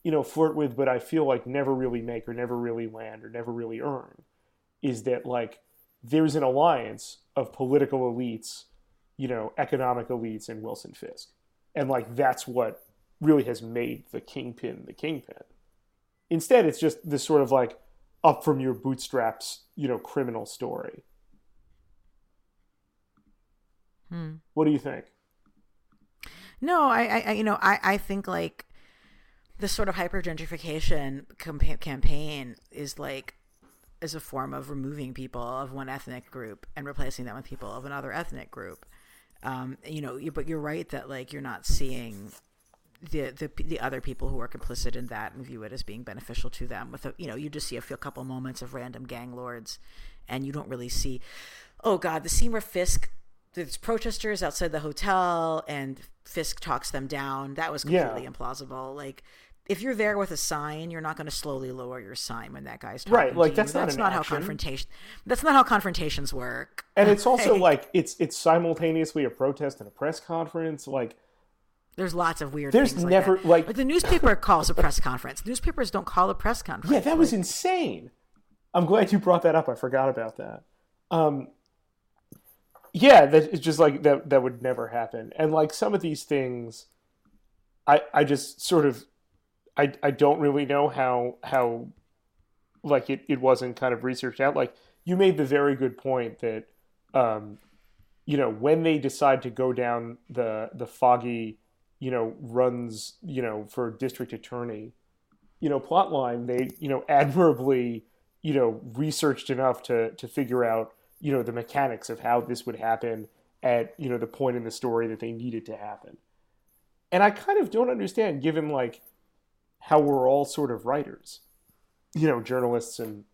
you know flirt with but I feel like never really make or never really land or never really earn is that like there's an alliance of political elites you know economic elites and Wilson Fisk. And like that's what really has made the kingpin the kingpin. Instead it's just this sort of like up from your bootstraps you know criminal story. Hmm. what do you think? No, I, I, you know, I, I think like this sort of hyper gentrification campa- campaign is like is a form of removing people of one ethnic group and replacing them with people of another ethnic group. Um, you know, but you're right that like you're not seeing the, the the other people who are complicit in that and view it as being beneficial to them. With a, you know, you just see a few couple moments of random gang lords, and you don't really see. Oh God, the scene where Fisk, there's protesters outside the hotel, and Fisk talks them down. That was completely Yeah. implausible. Like. If you're there with a sign, you're not going to slowly lower your sign when that guy's talking Right, like, that's you. not that's an not how confrontation. That's not how confrontations work. and it's also like it's it's simultaneously a protest and a press conference. Like There's lots of weird. There's things like never, that. like- the newspaper calls a press conference. Newspapers don't call a press conference. Yeah, that was insane. I'm glad you brought that up. I forgot about that. Um, yeah, that it's just like that. That would never happen. And like some of these things, I I just sort of, I I don't really know how how, like it it wasn't kind of researched out. Like you made the very good point that, um, you know, when they decide to go down the the foggy, you know, runs, you know, for district attorney you know plot line they you know admirably you know researched enough to to figure out you know the mechanics of how this would happen at you know the point in the story that they needed to happen and i kind of don't understand given like how we're all sort of writers. You know journalists and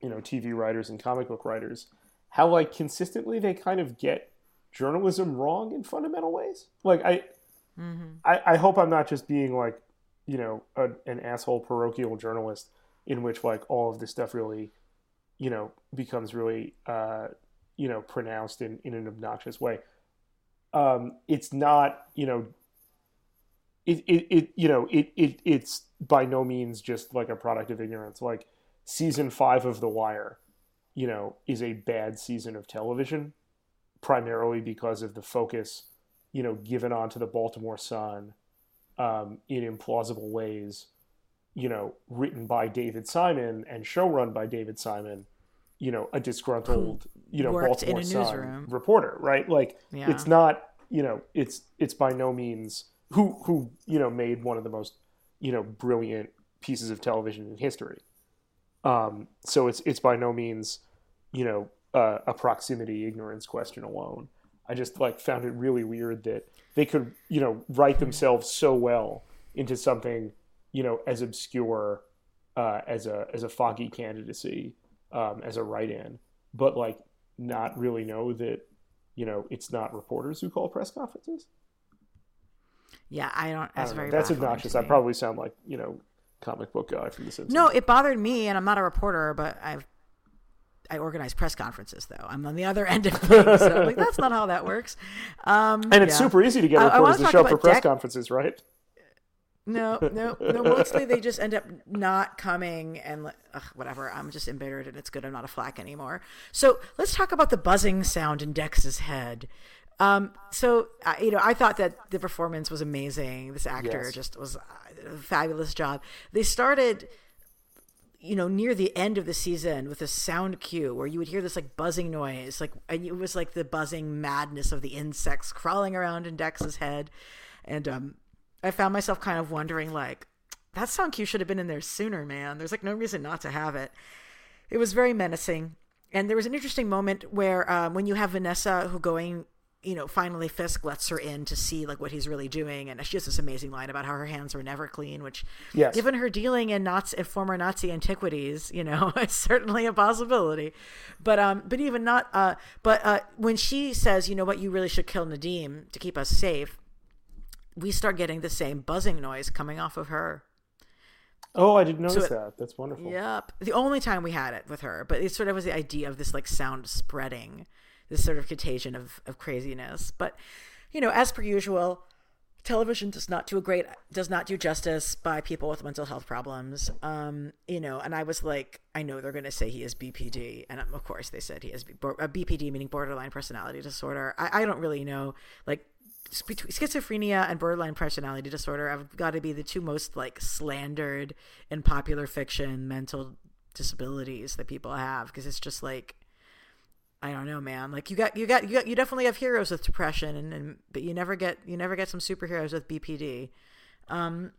you know tv writers and comic book writers how like consistently they kind of get journalism wrong in fundamental ways. Like i I, I hope I'm not just being like, you know, a, an asshole parochial journalist in which like all of this stuff really, you know, becomes really, uh, you know, pronounced in, in an obnoxious way. Um, it's not, you know, it, it, it you know, it, it, it's by no means just like a product of ignorance. Like season five of The Wire, you know, is a bad season of television, primarily because of the focus you know, given onto the Baltimore Sun um, in implausible ways, you know, written by David Simon and showrun by David Simon, you know, a disgruntled, you know, worked Baltimore Sun reporter, right? Like, Yeah. it's not, you know, it's it's by no means who who you know made one of the most, you know, brilliant pieces of television in history. Um, so it's it's by no means, you know, uh, a proximity ignorance question alone. I just like found it really weird that they could, you know, write themselves so well into something, you know, as obscure uh, as a as a foggy candidacy, um, as a write-in, but like not really know that, you know, it's not reporters who call press conferences. Yeah, I don't. I That's don't know. very. That's obnoxious. I probably sound like you know, comic book guy from The Simpsons. No, it bothered me, and I'm not a reporter, but I've. I organize press conferences, though. I'm on the other end of things. So like, that's not how that works. Um, and it's yeah. super easy to get I- I reporters to show up for press Deck- conferences, right? No, no, no. Mostly they just end up not coming and ugh, whatever. I'm just embittered and it's good I'm not a flack anymore. So let's talk about the buzzing sound in Dex's head. Um, so I you know, I thought that the performance was amazing. This actor Yes. just was uh, a fabulous job. They started you know near the end of the season with a sound cue where you would hear this like buzzing noise like and it was like the buzzing madness of the insects crawling around in dex's head and um i found myself kind of wondering like that sound cue should have been in there sooner man there's like no reason not to have it it was very menacing and there was an interesting moment where um, when you have vanessa who going you know finally fisk lets her in to see like what he's really doing and she has this amazing line about how her hands were never clean which Yes. given her dealing in Nazi, in former Nazi antiquities, you know, it's certainly a possibility. But um, but even not uh, but uh, when she says, you know what, you really should kill Nadeem to keep us safe, we start getting the same buzzing noise coming off of her. Oh, I didn't notice it- that. That's wonderful. Yep. The only time we had it with her, but it sort of was the idea of this like sound spreading, this sort of contagion of, of craziness. But, you know, as per usual, television does not do a great does not do justice by people with mental health problems. Um, you know, and I was like, I know they're going to say he has BPD, and of course they said he has uh, BPD, meaning borderline personality disorder. I, I don't really know, like. Between schizophrenia and borderline personality disorder have got to be the two most like slandered in popular fiction mental disabilities that people have because it's just like I don't know, man. Like you got you got you got you definitely have heroes with depression and, and but you never get you never get some superheroes with BPD. Um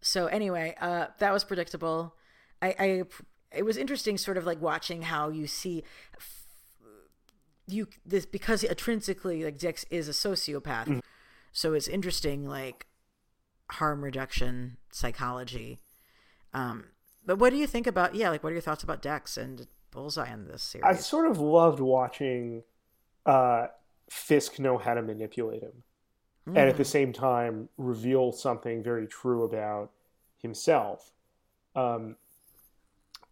so anyway, uh that was predictable. I I it was interesting sort of like watching how you see you this because intrinsically like Dex is a sociopath. So it's interesting like harm reduction psychology. Um, but what do you think about yeah, like what are your thoughts about Dex and Bullseye in this series? I sort of loved watching uh, Fisk know how to manipulate him, mm. and at the same time reveal something very true about himself, um,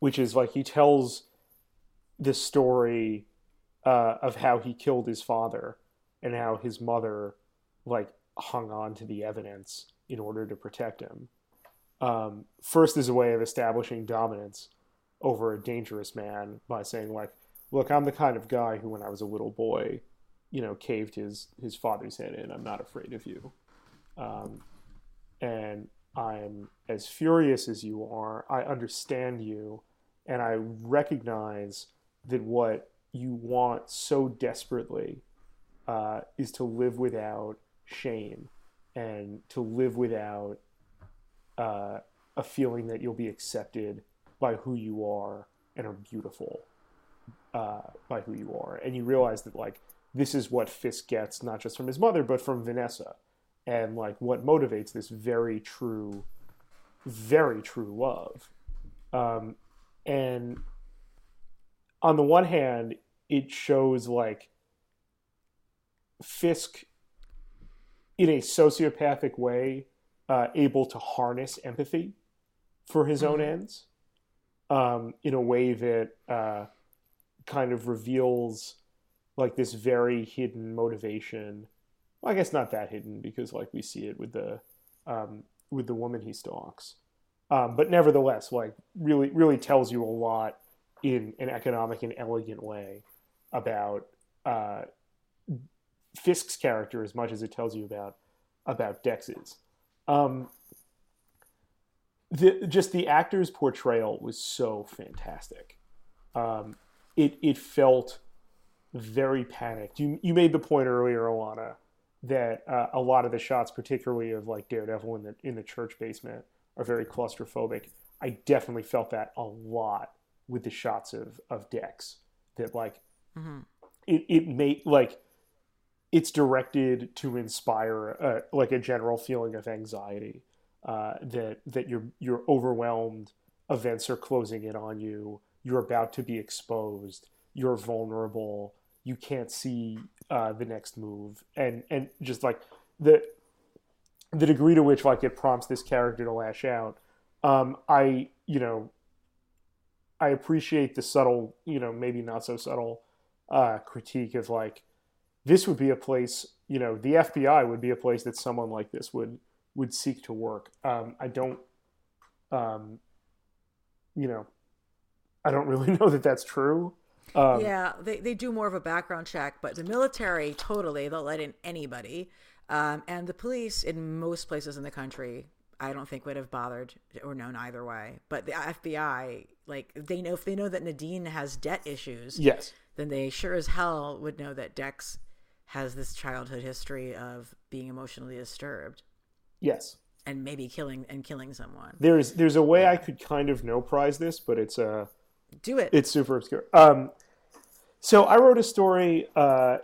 which is like he tells the story uh, of how he killed his father and how his mother like hung on to the evidence in order to protect him. Um, first, as a way of establishing dominance over a dangerous man by saying like, "Look, I'm the kind of guy who, when I was a little boy, you know, caved his his father's head in. I'm not afraid of you, um, and I'm as furious as you are. I understand you, and I recognize that what you want so desperately uh, is to live without shame and to live without uh, a feeling that you'll be accepted by who you are and are beautiful uh, by who you are. And you realize that, like, this is what Fisk gets, not just from his mother, but from Vanessa. And, like, what motivates this very true, very true love. Um, and on the one hand, it shows, like, Fisk in a sociopathic way uh, able to harness empathy for his own mm-hmm. ends um, in a way that uh, kind of reveals like this very hidden motivation. Well, I guess not that hidden because like we see it with the um, with the woman he stalks, um, but nevertheless, like really really tells you a lot in an economic and elegant way about uh, Fisk's character as much as it tells you about about Dex's. Um, the, just the actor's portrayal was so fantastic. Um, it it felt very panicked. You you made the point earlier, Alana, that uh, a lot of the shots, particularly of like Daredevil in the in the church basement, are very claustrophobic. I definitely felt that a lot with the shots of of Dex. That like mm-hmm. it it made like it's directed to inspire a, like a general feeling of anxiety uh, that that you're you're overwhelmed events are closing in on you. You're about to be exposed. You're vulnerable. You can't see uh, the next move. And and just like the the degree to which like it prompts this character to lash out um, i you know i appreciate the subtle you know maybe not so subtle uh, critique of like this would be a place, you know, the FBI would be a place that someone like this would would seek to work. Um, I don't, um, you know, I don't really know that that's true. Um, yeah, they, they do more of a background check, but the military totally they'll let in anybody, um, and the police in most places in the country I don't think would have bothered or known either way. But the FBI, like they know if they know that Nadeem has debt issues, yes, then they sure as hell would know that Dex has this childhood history of being emotionally disturbed. Yes. And maybe killing and killing someone. There's there's a way yeah. I could kind of no prize this, but it's a uh, do it. It's super obscure. Um, so I wrote a story uh,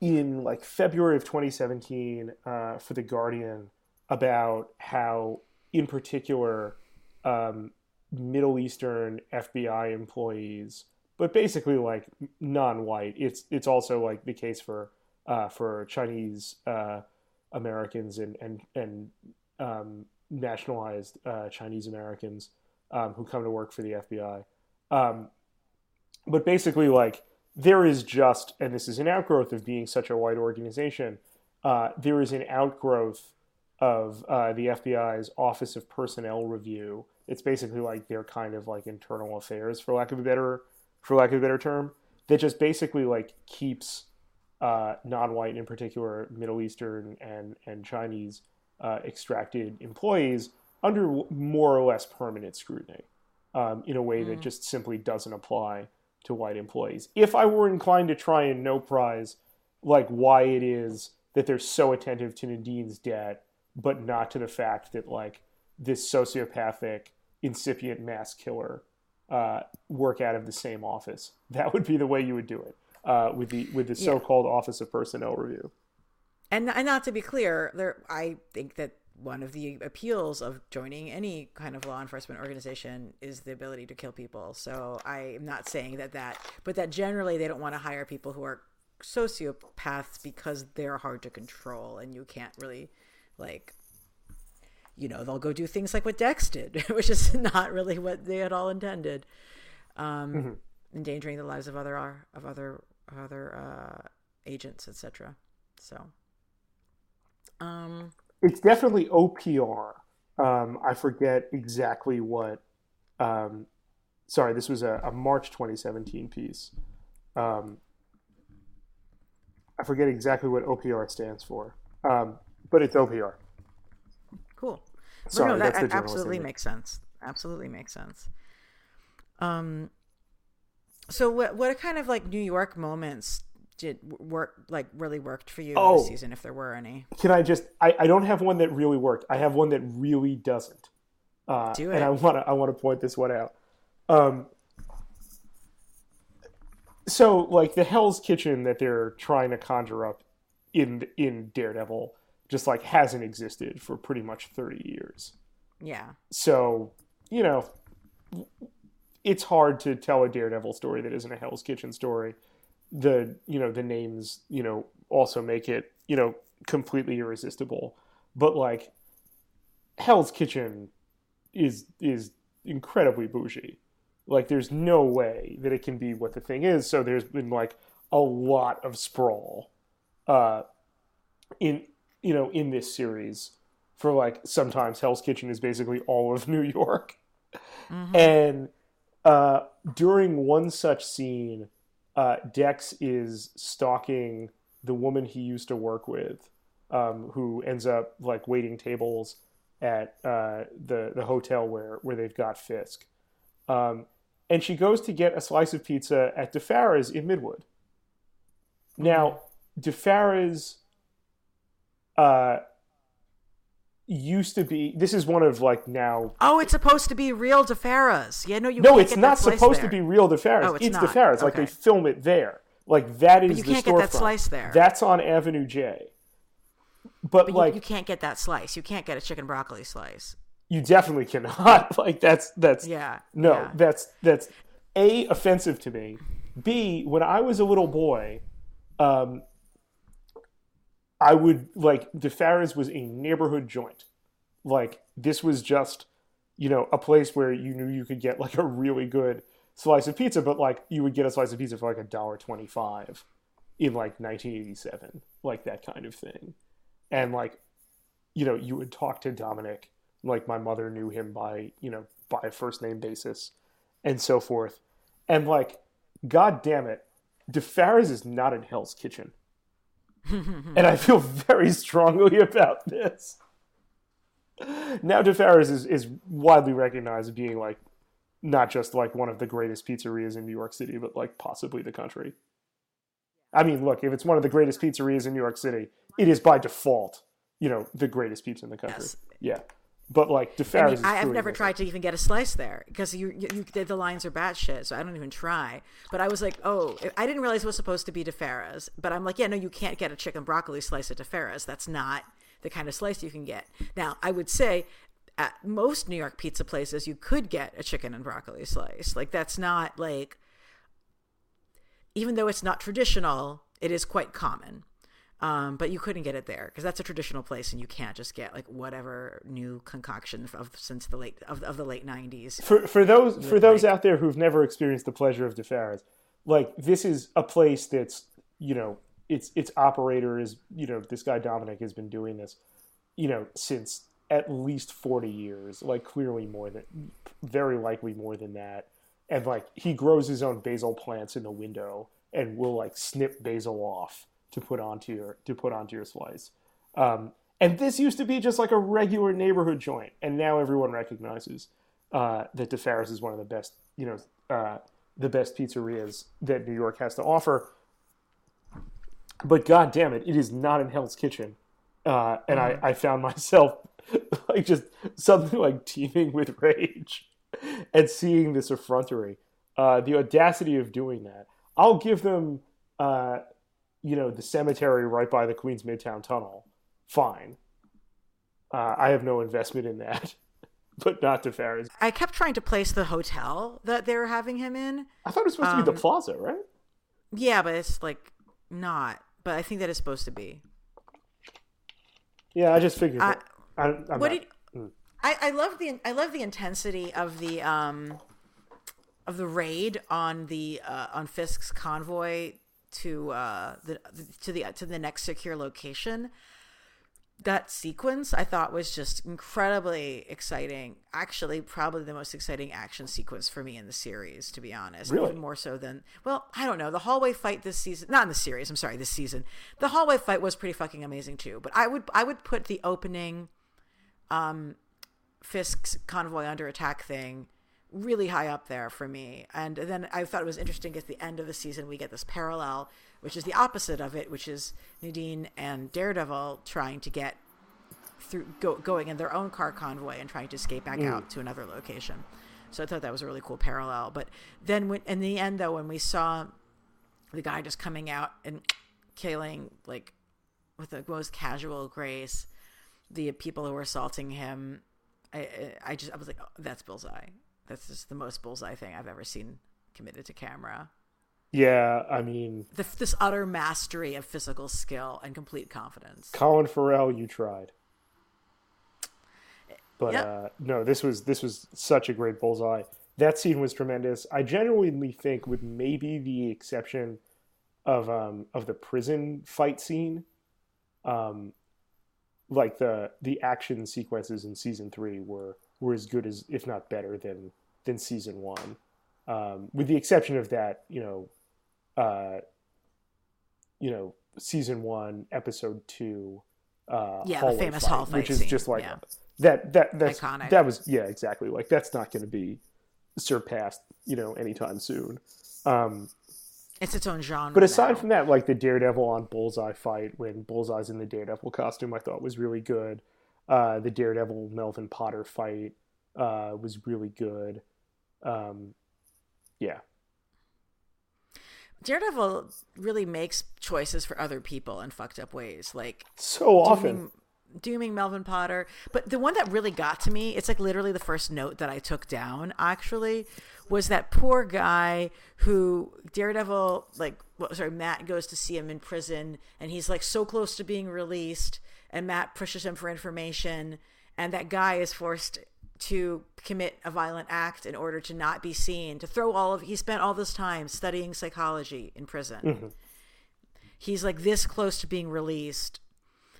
in like February of 2017 uh, for the Guardian about how, in particular, um, Middle Eastern FBI employees, but basically like non-white. It's it's also like the case for uh, for Chinese uh, Americans and and and um, nationalized uh, Chinese Americans um, who come to work for the FBI. Um, but basically, like there is just, and this is an outgrowth of being such a white organization. Uh, there is an outgrowth of uh, the FBI's Office of Personnel Review. It's basically like their kind of like internal affairs, for lack of a better, for lack of a better term, that just basically like keeps uh, non-white, in particular Middle Eastern and and Chinese uh, extracted employees under more or less permanent scrutiny um, in a way mm. that just simply doesn't apply to white employees. If I were inclined to try and no prize like why it is that they're so attentive to Nadeem's debt, but not to the fact that like this sociopathic incipient mass killer uh, work out of the same office, that would be the way you would do it uh, with the with the so-called Office of Personnel Review. And, and not to be clear, there I think that one of the appeals of joining any kind of law enforcement organization is the ability to kill people. So I am not saying that that, but that generally they don't want to hire people who are sociopaths because they're hard to control and you can't really like you know they'll go do things like what Dex did, which is not really what they had all intended, um, mm-hmm. endangering the lives of other of other other uh, agents, etc. So, um, it's definitely OPR. Um, I forget exactly what. Um, sorry, this was a, a, March 2017 piece. Um, I forget exactly what OPR stands for, um, but it's OPR. Cool. Sorry, no, that absolutely makes sense. Absolutely makes sense. Um, so what what kind of like New York moments did work like really worked for you oh, this season, if there were any? Can I just? I, I don't have one that really worked. I have one that really doesn't. Uh, Do it. And I want to I want to point this one out. Um, so like the Hell's Kitchen that they're trying to conjure up in in Daredevil just like hasn't existed for pretty much 30 years. Yeah. So, you know, it's hard to tell a Daredevil story that isn't a Hell's Kitchen story. The, you know, the names, you know, also make it, you know, completely irresistible. But like Hell's Kitchen is is incredibly bougie. Like there's no way that it can be what the thing is. So there's been like a lot of sprawl uh in you know, in this series for like sometimes Hell's Kitchen is basically all of New York. Mm-hmm. And uh, during one such scene, uh, Dex is stalking the woman he used to work with, um, who ends up like waiting tables at uh, the the hotel where where they've got Fisk. Um, and she goes to get a slice of pizza at Di Fara's in Midwood. Now. Di Fara's uh, used to be. This is one of like now. Oh, it's supposed to be real Di Fara's. Yeah, no, you. No, it's not supposed there. to be real Di Fara's. Oh, it's it's Di Fara's. Okay. Like they film it there. Like that is. But you the can't get that slice there. That's on Avenue J. But, but like you, you, can't get that slice. You can't get a chicken broccoli slice. You definitely cannot. like that's that's yeah. No, yeah. that's that's a offensive to me. B when I was a little boy, um, I would like Di Fara's was a neighborhood joint. Like this was just, you know, a place where you knew you could get like a really good slice of pizza, but like you would get a slice of pizza for like a dollar twenty five in like 1987, like that kind of thing. And like, you know, you would talk to Dominic, like my mother knew him by, you know, by a first name basis and so forth. And like, god damn it, Di Fara's is not in Hell's Kitchen. And I feel very strongly about this. Now Di Fara's is, is widely recognized as being like not just like one of the greatest pizzerias in New York City, but like possibly the country. I mean, look, if it's one of the greatest pizzerias in New York City, it is by default, you know, the greatest pizza in the country. Yes. Yeah. But like Di Fara's, I, mean, I've never tried to even get a slice there because you, you, you, the lines are batshit, so I don't even try. But I was like, oh, I didn't realize it was supposed to be Di Fara's. But I'm like, yeah, no, you can't get a chicken broccoli slice at Di Fara's. That's not the kind of slice you can get. Now, I would say at most New York pizza places, you could get a chicken and broccoli slice. Like that's not like, even though it's not traditional, it is quite common. Um, but you couldn't get it there because that's a traditional place, and you can't just get like whatever new concoction of since the late of, of the late '90s. For for those for those like. out there who've never experienced the pleasure of Di Fara's, like this is a place that's you know its its operator is you know this guy Dominic has been doing this, you know since at least 40 years, like clearly more than very likely more than that, and like he grows his own basil plants in the window and will like snip basil off to put onto your to put onto your slice. Um, and this used to be just like a regular neighborhood joint, and now everyone recognizes uh, that Di Fara's is one of the best, you know, uh, the best pizzerias that New York has to offer. But god damn it, it is not in Hell's Kitchen, uh, and I, I found myself like just something like teeming with rage at seeing this effrontery. Uh, the audacity of doing that. I'll give them uh, you know, the cemetery right by the Queens Midtown Tunnel, fine. Uh, I have no investment in that, but not Di Fara's. I kept trying to place the hotel that they were having him in. I thought it was supposed to be Um, the Plaza, right? Yeah, but it's like not. But I think that it's supposed to be. Yeah, I just figured. I-. I, I'm what not- did I, I love the I love the intensity of the um of the raid on the uh, on Fisk's convoy to uh the to the to the next secure location. That sequence I thought was just incredibly exciting. Actually, probably the most exciting action sequence for me in the series, to be honest. Really? Even more so than well, I don't know. The hallway fight this season, not in the series. I'm sorry, this season. The hallway fight was pretty fucking amazing too. But I would I would put the opening um, Fisk's convoy under attack thing really high up there for me. And then I thought it was interesting at the end of the season we get this parallel, which is the opposite of it, which is Nadeem and Daredevil trying to get through go, going in their own car convoy and trying to escape back out mm. to another location. So I thought that was a really cool parallel. But then when in the end though when we saw the guy just coming out and killing like with the most casual grace the people who were assaulting him I, I- I just I was like, oh, that's bullseye. That's just the most bullseye thing I've ever seen committed to camera. Yeah, I mean, The, this utter mastery of physical skill and complete confidence. Colin Farrell, you tried. But Yep. uh, no, this was this was such a great bullseye. That scene was tremendous. I genuinely think, with maybe the exception of um, of the prison fight scene, um, like the the action sequences in season three were were as good as, if not better than than season one. Um, with the exception of that, you know, uh, you know, season one, episode two. Uh, Yeah, the famous fight, hall fight which is scene, just like yeah. that. That that's Iconic. that was yeah, exactly. Like that's not going to be surpassed, you know, anytime soon. Um, It's its own genre. but aside now. from that, like the Daredevil on Bullseye fight when Bullseye's in the Daredevil costume, I thought was really good. Uh, the Daredevil Melvin Potter fight uh, was really good. Um, yeah, Daredevil really makes choices for other people in fucked up ways, like so often. dooming, dooming Melvin Potter. But the one that really got to me, it's like literally the first note that I took down actually, was that poor guy who Daredevil, like, well, sorry, Matt goes to see him in prison and he's like so close to being released and Matt pushes him for information and that guy is forced to commit a violent act in order to not be seen, to throw all of, he spent all this time studying psychology in prison. He's like this close to being released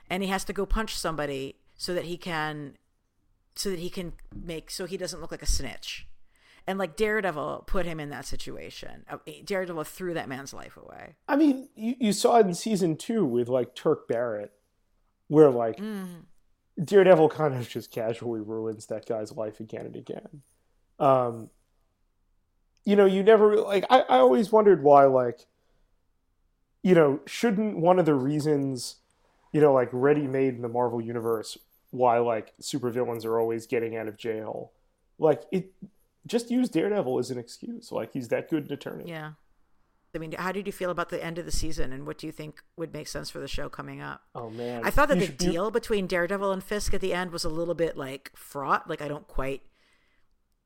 and he has to go punch somebody so that he can so that he can make so he doesn't look like a snitch. And like daredevil put him in that situation. Uh, daredevil threw that man's life away. I mean, you, you saw it in season two with like Turk Barrett, where like Daredevil kind of just casually ruins that guy's life again and again. Um, you know, you never like. I, I always wondered why, like, you know, shouldn't one of the reasons, you know, like ready made in the Marvel universe, why like supervillains are always getting out of jail, like it. Just use Daredevil as an excuse. Like he's that good an attorney. yeah i mean how did you feel about the end of the season and what do you think would make sense for the show coming up Oh man, i thought that You the deal between daredevil and fisk at the end was a little bit like fraught like i don't quite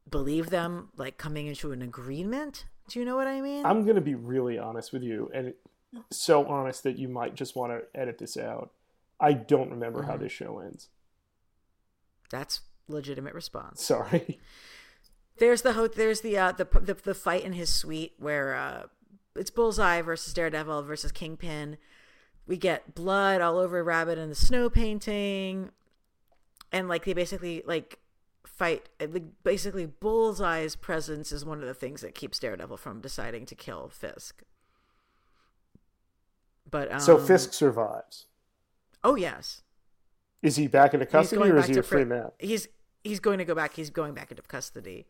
believe them like coming into an agreement do you know what i mean I'm going to be really honest with you, and it, so honest that you might just want to edit this out. I don't remember Mm-hmm. how this show ends. that's legitimate response Sorry. There's the ho- there's the uh the, the the fight in his suite where uh it's Bullseye versus Daredevil versus Kingpin. We get blood all over Rabbit and the snow painting, and like they basically like fight. like, Basically, Bullseye's presence is one of the things that keeps Daredevil from deciding to kill Fisk. But um, So Fisk survives. Oh yes, Is he back into custody or is he a free man? He's he's going to go back. He's going back into custody.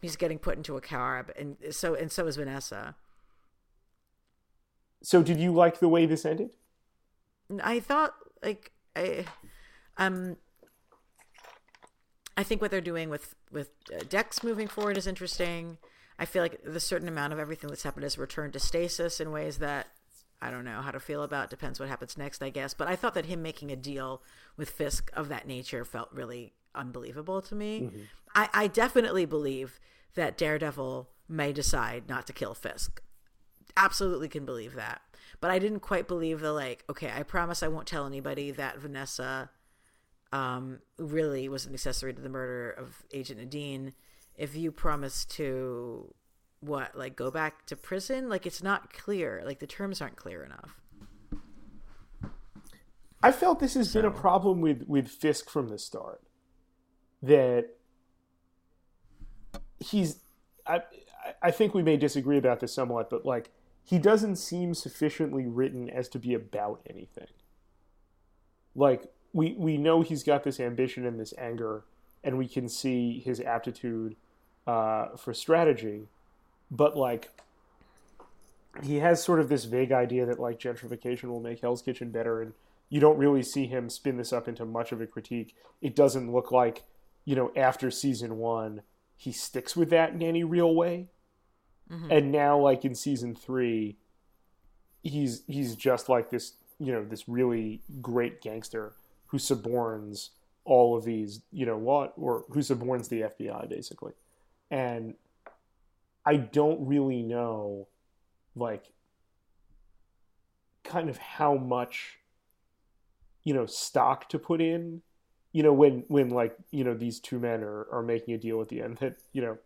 He's getting put into a car, and so and so is Vanessa. So did you like the way this ended? I thought like I um I think what they're doing with with uh, Dex moving forward is interesting. I feel like the certain amount of everything that's happened has returned to stasis in ways that I don't know how to feel about. Depends what happens next, I guess. But I thought that him making a deal with Fisk of that nature felt really unbelievable to me. Mm-hmm. I, I definitely believe that Daredevil may decide not to kill Fisk. Absolutely can believe that. But I didn't quite believe the like, okay, I promise I won't tell anybody that Vanessa um, really was an accessory to the murder of Agent Nadeem. If you promise to what, like go back to prison, like it's not clear. Like the terms aren't clear enough. I felt this has so. been a problem with with Fisk from the start. That he's, I, I think we may disagree about this somewhat, but like he doesn't seem sufficiently written as to be about anything. Like we we know he's got this ambition and this anger, and we can see his aptitude uh, for strategy, but like he has sort of this vague idea that like gentrification will make Hell's Kitchen better, and you don't really see him spin this up into much of a critique. It doesn't look like you know after season one he sticks with that in any real way, mm-hmm. and now like in season three, he's he's just like this you know this really great gangster who suborns all of these, you know what, or who suborns the FBI basically. And I don't really know, like, kind of how much, you know, stock to put in, you know, when, when like, you know, these two men are, are making a deal at the end that, you know,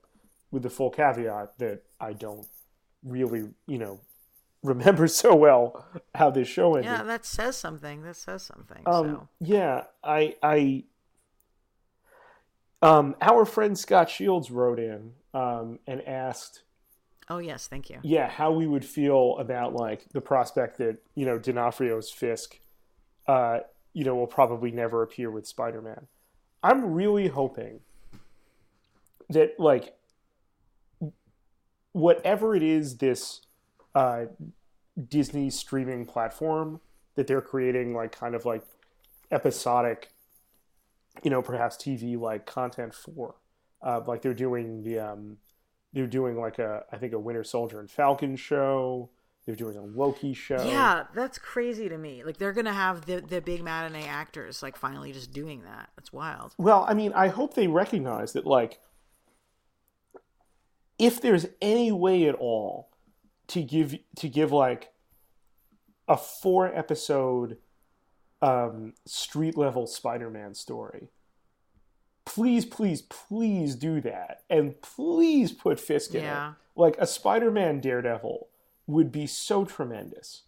with the full caveat that I don't really, you know, remember so well how this show ended. Yeah, that says something. That says something. Um, so. Yeah, I, I, um, our friend Scott Shields wrote in um, and asked. Oh yes, thank you. Yeah, how we would feel about like the prospect that you know D'Onofrio's Fisk, uh, you know, will probably never appear with Spider-Man. I'm really hoping that like whatever it is this uh, Disney streaming platform that they're creating, like kind of like episodic, you know, perhaps TV like content for. Uh, like they're doing the um, they're doing like a I think a Winter Soldier and Falcon show. They're doing a Loki show. Yeah, that's crazy to me. Like they're gonna have the the big matinee actors like finally just doing that. That's wild. Well, I mean, I hope they recognize that like if there's any way at all to give to give like a four episode um, street level Spider-Man story. Please, please, please do that, and please put Fisk in yeah. it. Like a Spider-Man Daredevil would be so tremendous.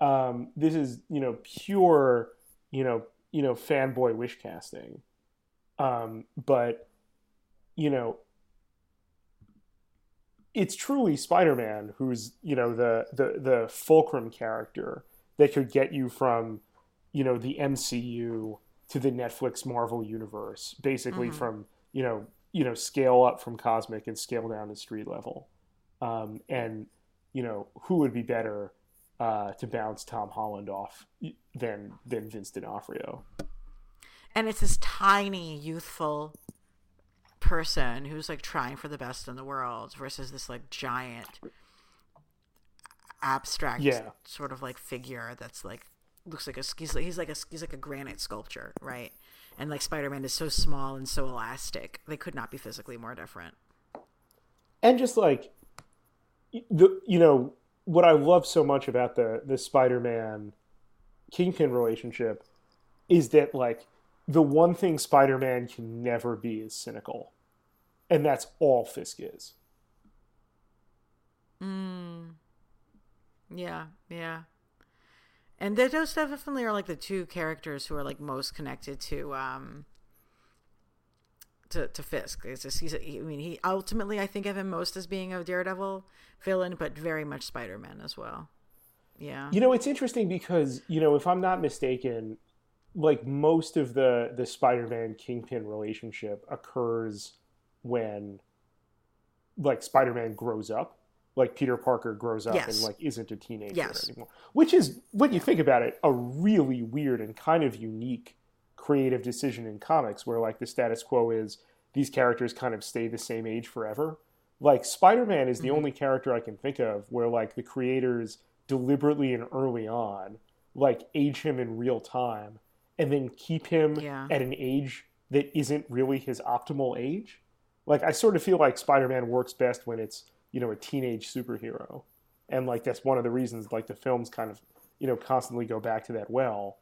Um, this is you know pure you know you know fanboy wish casting, um, but you know it's truly Spider-Man who's you know the the the fulcrum character that could get you from you know the MCU to the Netflix Marvel universe, basically mm-hmm. from you know you know scale up from cosmic and scale down to street level, um, and you know who would be better uh, to bounce Tom Holland off than than Vince D'Onofrio. And it's this tiny, youthful person who's like trying for the best in the world versus this like giant abstract yeah. sort of like figure that's like looks like a he's like he's like a he's like a granite sculpture, right? And like Spider-Man is so small and so elastic. They could not be physically more different. And just like the you know what I love so much about the the Spider-Man Kingpin relationship is that like the one thing Spider-Man can never be is cynical, and that's all Fisk is. Mm. Yeah, yeah. And those definitely are like the two characters who are like most connected to um to, to Fisk. It's just, he's, I mean, he ultimately I think of him most as being a Daredevil villain, but very much Spider Man as well. Yeah. You know, it's interesting because you know, if I'm not mistaken, like most of the the Spider-Man Kingpin relationship occurs when like Spider-Man grows up, like Peter Parker grows up yes. and like isn't a teenager yes. anymore. Which is when you think about it, a really weird and kind of unique creative decision in comics where like the status quo is these characters kind of stay the same age forever. Like Spider-Man is the mm-hmm. only character I can think of where like the creators deliberately and early on, like age him in real time, and then keep him Yeah. at an age that isn't really his optimal age. Like I sort of feel like Spider-Man works best when it's you know a teenage superhero, and like that's one of the reasons like the films kind of you know constantly go back to that well.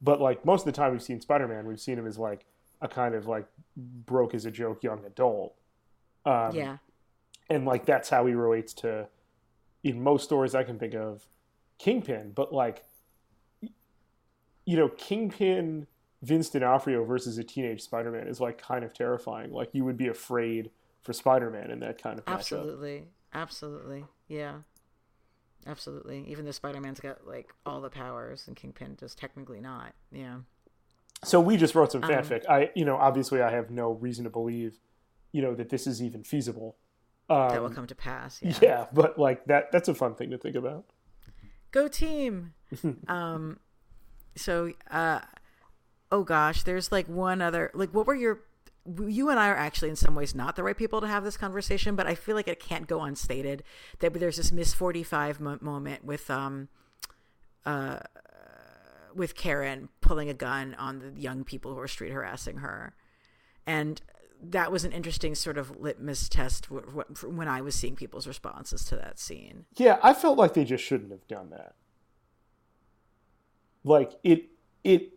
But like most of the time we've seen Spider-Man, we've seen him as like a kind of like broke as a joke young adult. Um, yeah. and like that's how he relates to in most stories I can think of Kingpin, but like you know, Kingpin Vince D'Onofrio versus a teenage Spider-Man is like kind of terrifying. Like you would be afraid for Spider-Man in that kind of matchup. Absolutely. Absolutely. Yeah. Absolutely. Even though Spider Man's got like all the powers and Kingpin does technically not. Yeah. So we just wrote some Um, fanfic. I, you know, obviously I have no reason to believe, you know, that this is even feasible. That will Um, come to pass. Yeah. yeah, but like that that's a fun thing to think about. Go team. um so uh oh gosh, there's like one other like what were your you and I are actually in some ways not the right people to have this conversation, but I feel like it can't go unstated that there's this Miss 45 mo- moment with um uh with Karen pulling a gun on the young people who are street harassing her. And that was an interesting sort of litmus test w- w- when I was seeing people's responses to that scene. Yeah, I felt like they just shouldn't have done that. Like it it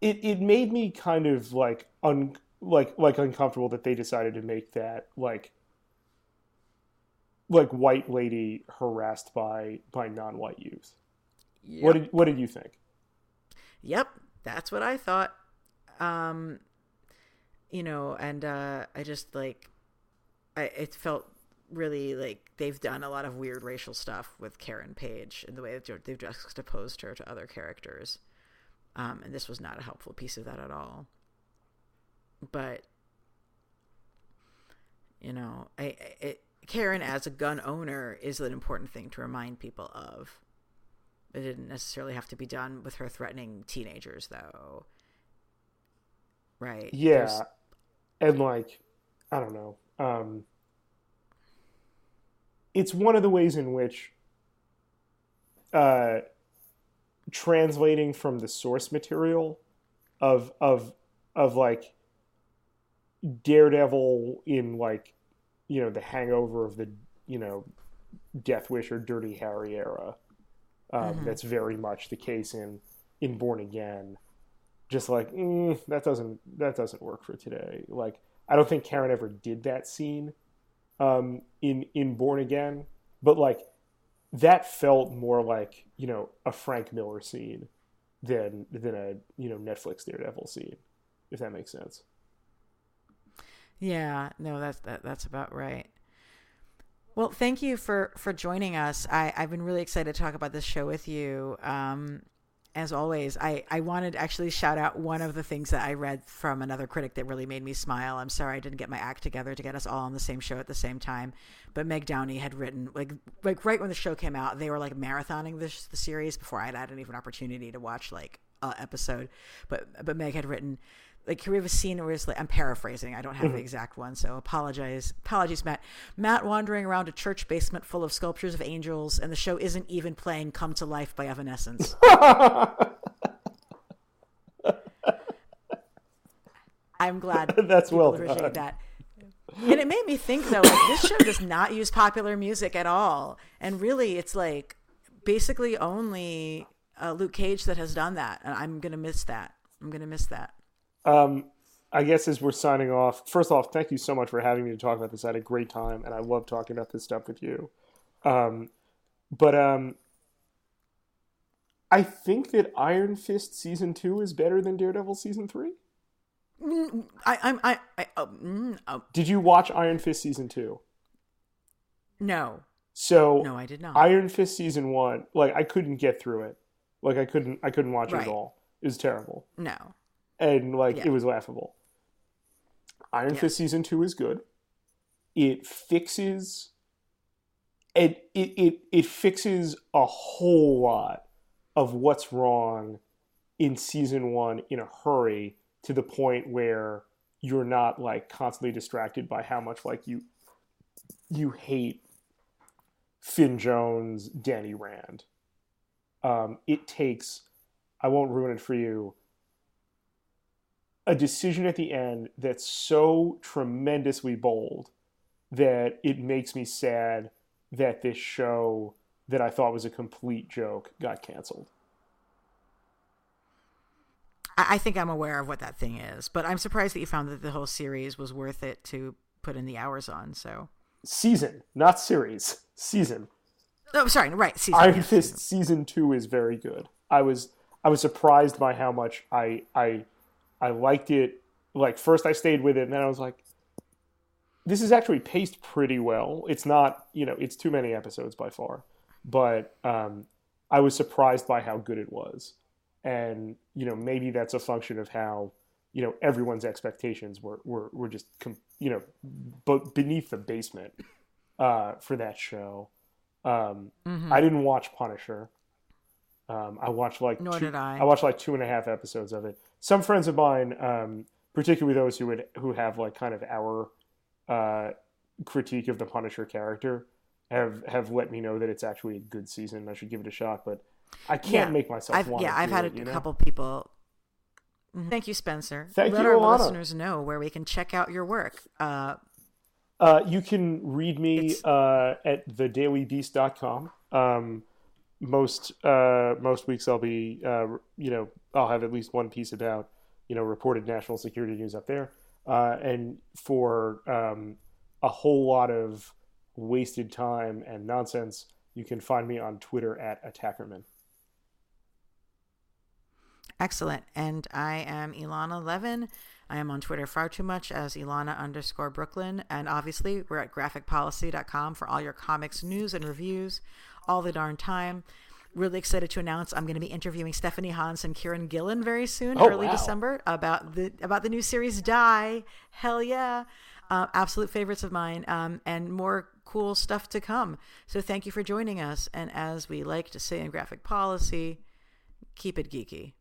it it made me kind of like un like like uncomfortable that they decided to make that like like white lady harassed by by non-white youth. What did what did you think? Yep, that's what I thought. Um, you know, and uh, I just like, I it felt really like they've done a lot of weird racial stuff with Karen Page in the way that they've- they've juxtaposed her to other characters, um, and this was not a helpful piece of that at all. But you know, I, I it, Karen as a gun owner is an important thing to remind people of. It didn't necessarily have to be done with her threatening teenagers, though. Right? Yeah. There's- And like I don't know. Um it's one of the ways in which uh translating from the source material of of of like Daredevil in like you know the hangover of the you know Death Wish or Dirty Harry era. Um, That's very much the case in in Born Again. Just like mm, that doesn't that doesn't work for today. Like I don't think Karen ever did that scene um, in in Born Again, but like that felt more like you know a Frank Miller scene than than a you know Netflix Daredevil scene, if that makes sense. Yeah, no, that's that, that's about right. Well, thank you for for joining us. I I've been really excited to talk about this show with you. Um, as always, I I wanted to actually shout out one of the things that I read from another critic that really made me smile. I'm sorry I didn't get my act together to get us all on the same show at the same time, but Meg Downey had written like like right when the show came out, they were like marathoning this the series before I'd had even opportunity to watch like a episode. But but Meg had written like we have a scene where it's like I'm paraphrasing. I don't have the exact one, so apologize. Apologies, Matt. Matt wandering around a church basement full of sculptures of angels, and the show isn't even playing "Come to Life" by Evanescence. I'm glad That's well appreciate done. that. And it made me think though, like this show does not use popular music at all, and really, it's like basically only uh, Luke Cage that has done that, and I'm gonna miss that. I'm gonna miss that. Um, I guess as we're signing off, first off, thank you so much for having me to talk about this. I had a great time, and I love talking about this stuff with you. Um, but um, I think that Iron Fist season two is better than Daredevil season three. I, I'm I, I oh, mm, oh, Did you watch Iron Fist season two? no, So no, I did not. Iron Fist season one, like I couldn't get through it. Like I couldn't, I couldn't watch it at all. It was terrible, no, and like Yeah. it was laughable. Iron Yeah. Fist season two is good. It fixes, it it it it fixes a whole lot of what's wrong in season one in a hurry to the point where you're not like constantly distracted by how much like you you hate Finn Jones, Danny Rand. Um, it takes, I won't ruin it for you, a decision at the end that's so tremendously bold that it makes me sad that this show that I thought was a complete joke got canceled. I think I'm aware of what that thing is, but I'm surprised that you found that the whole series was worth it to put in the hours on. So season, not series, season. Oh, sorry, right. Season. Iron yes, Fist season. season two is very good. I was I was surprised by how much I I I liked it. Like first I stayed with it, and then I was like, this is actually paced pretty well. It's not you know it's too many episodes by far, but um, I was surprised by how good it was and you know maybe that's a function of how you know everyone's expectations were were, were just you know but beneath the basement uh, for that show. Um, mm-hmm. I didn't watch Punisher. Um, I watched like nor two, did I. I watched like two and a half episodes of it. Some friends of mine, um, particularly those who would who have like kind of our uh, critique of the Punisher character, have have let me know that it's actually a good season. I should give it a shot, but I can't yeah. make myself I've, Yeah, I've had it, a know? couple people. Mm-hmm. Thank you, Spencer. Thank Let you, our Elana. listeners know where we can check out your work. Uh, uh, you can read me uh, at thedailybeast.com. Um, most uh, most weeks I'll be uh, you know I'll have at least one piece about you know reported national security news up there, uh, and for um, a whole lot of wasted time and nonsense, you can find me on Twitter at Attackerman. Excellent. And I am Elana Levin. I am on Twitter far too much as Elana underscore Brooklyn. And obviously, we're at graphicpolicy.com for all your comics news and reviews all the darn time. Really excited to announce I'm going to be interviewing Stephanie Hans and Kieron Gillen very soon, oh, early wow. December, about the about the new series Die. Hell yeah! Uh, absolute favorites of mine, um, and more cool stuff to come. So thank you for joining us. And as we like to say in graphic policy, keep it geeky.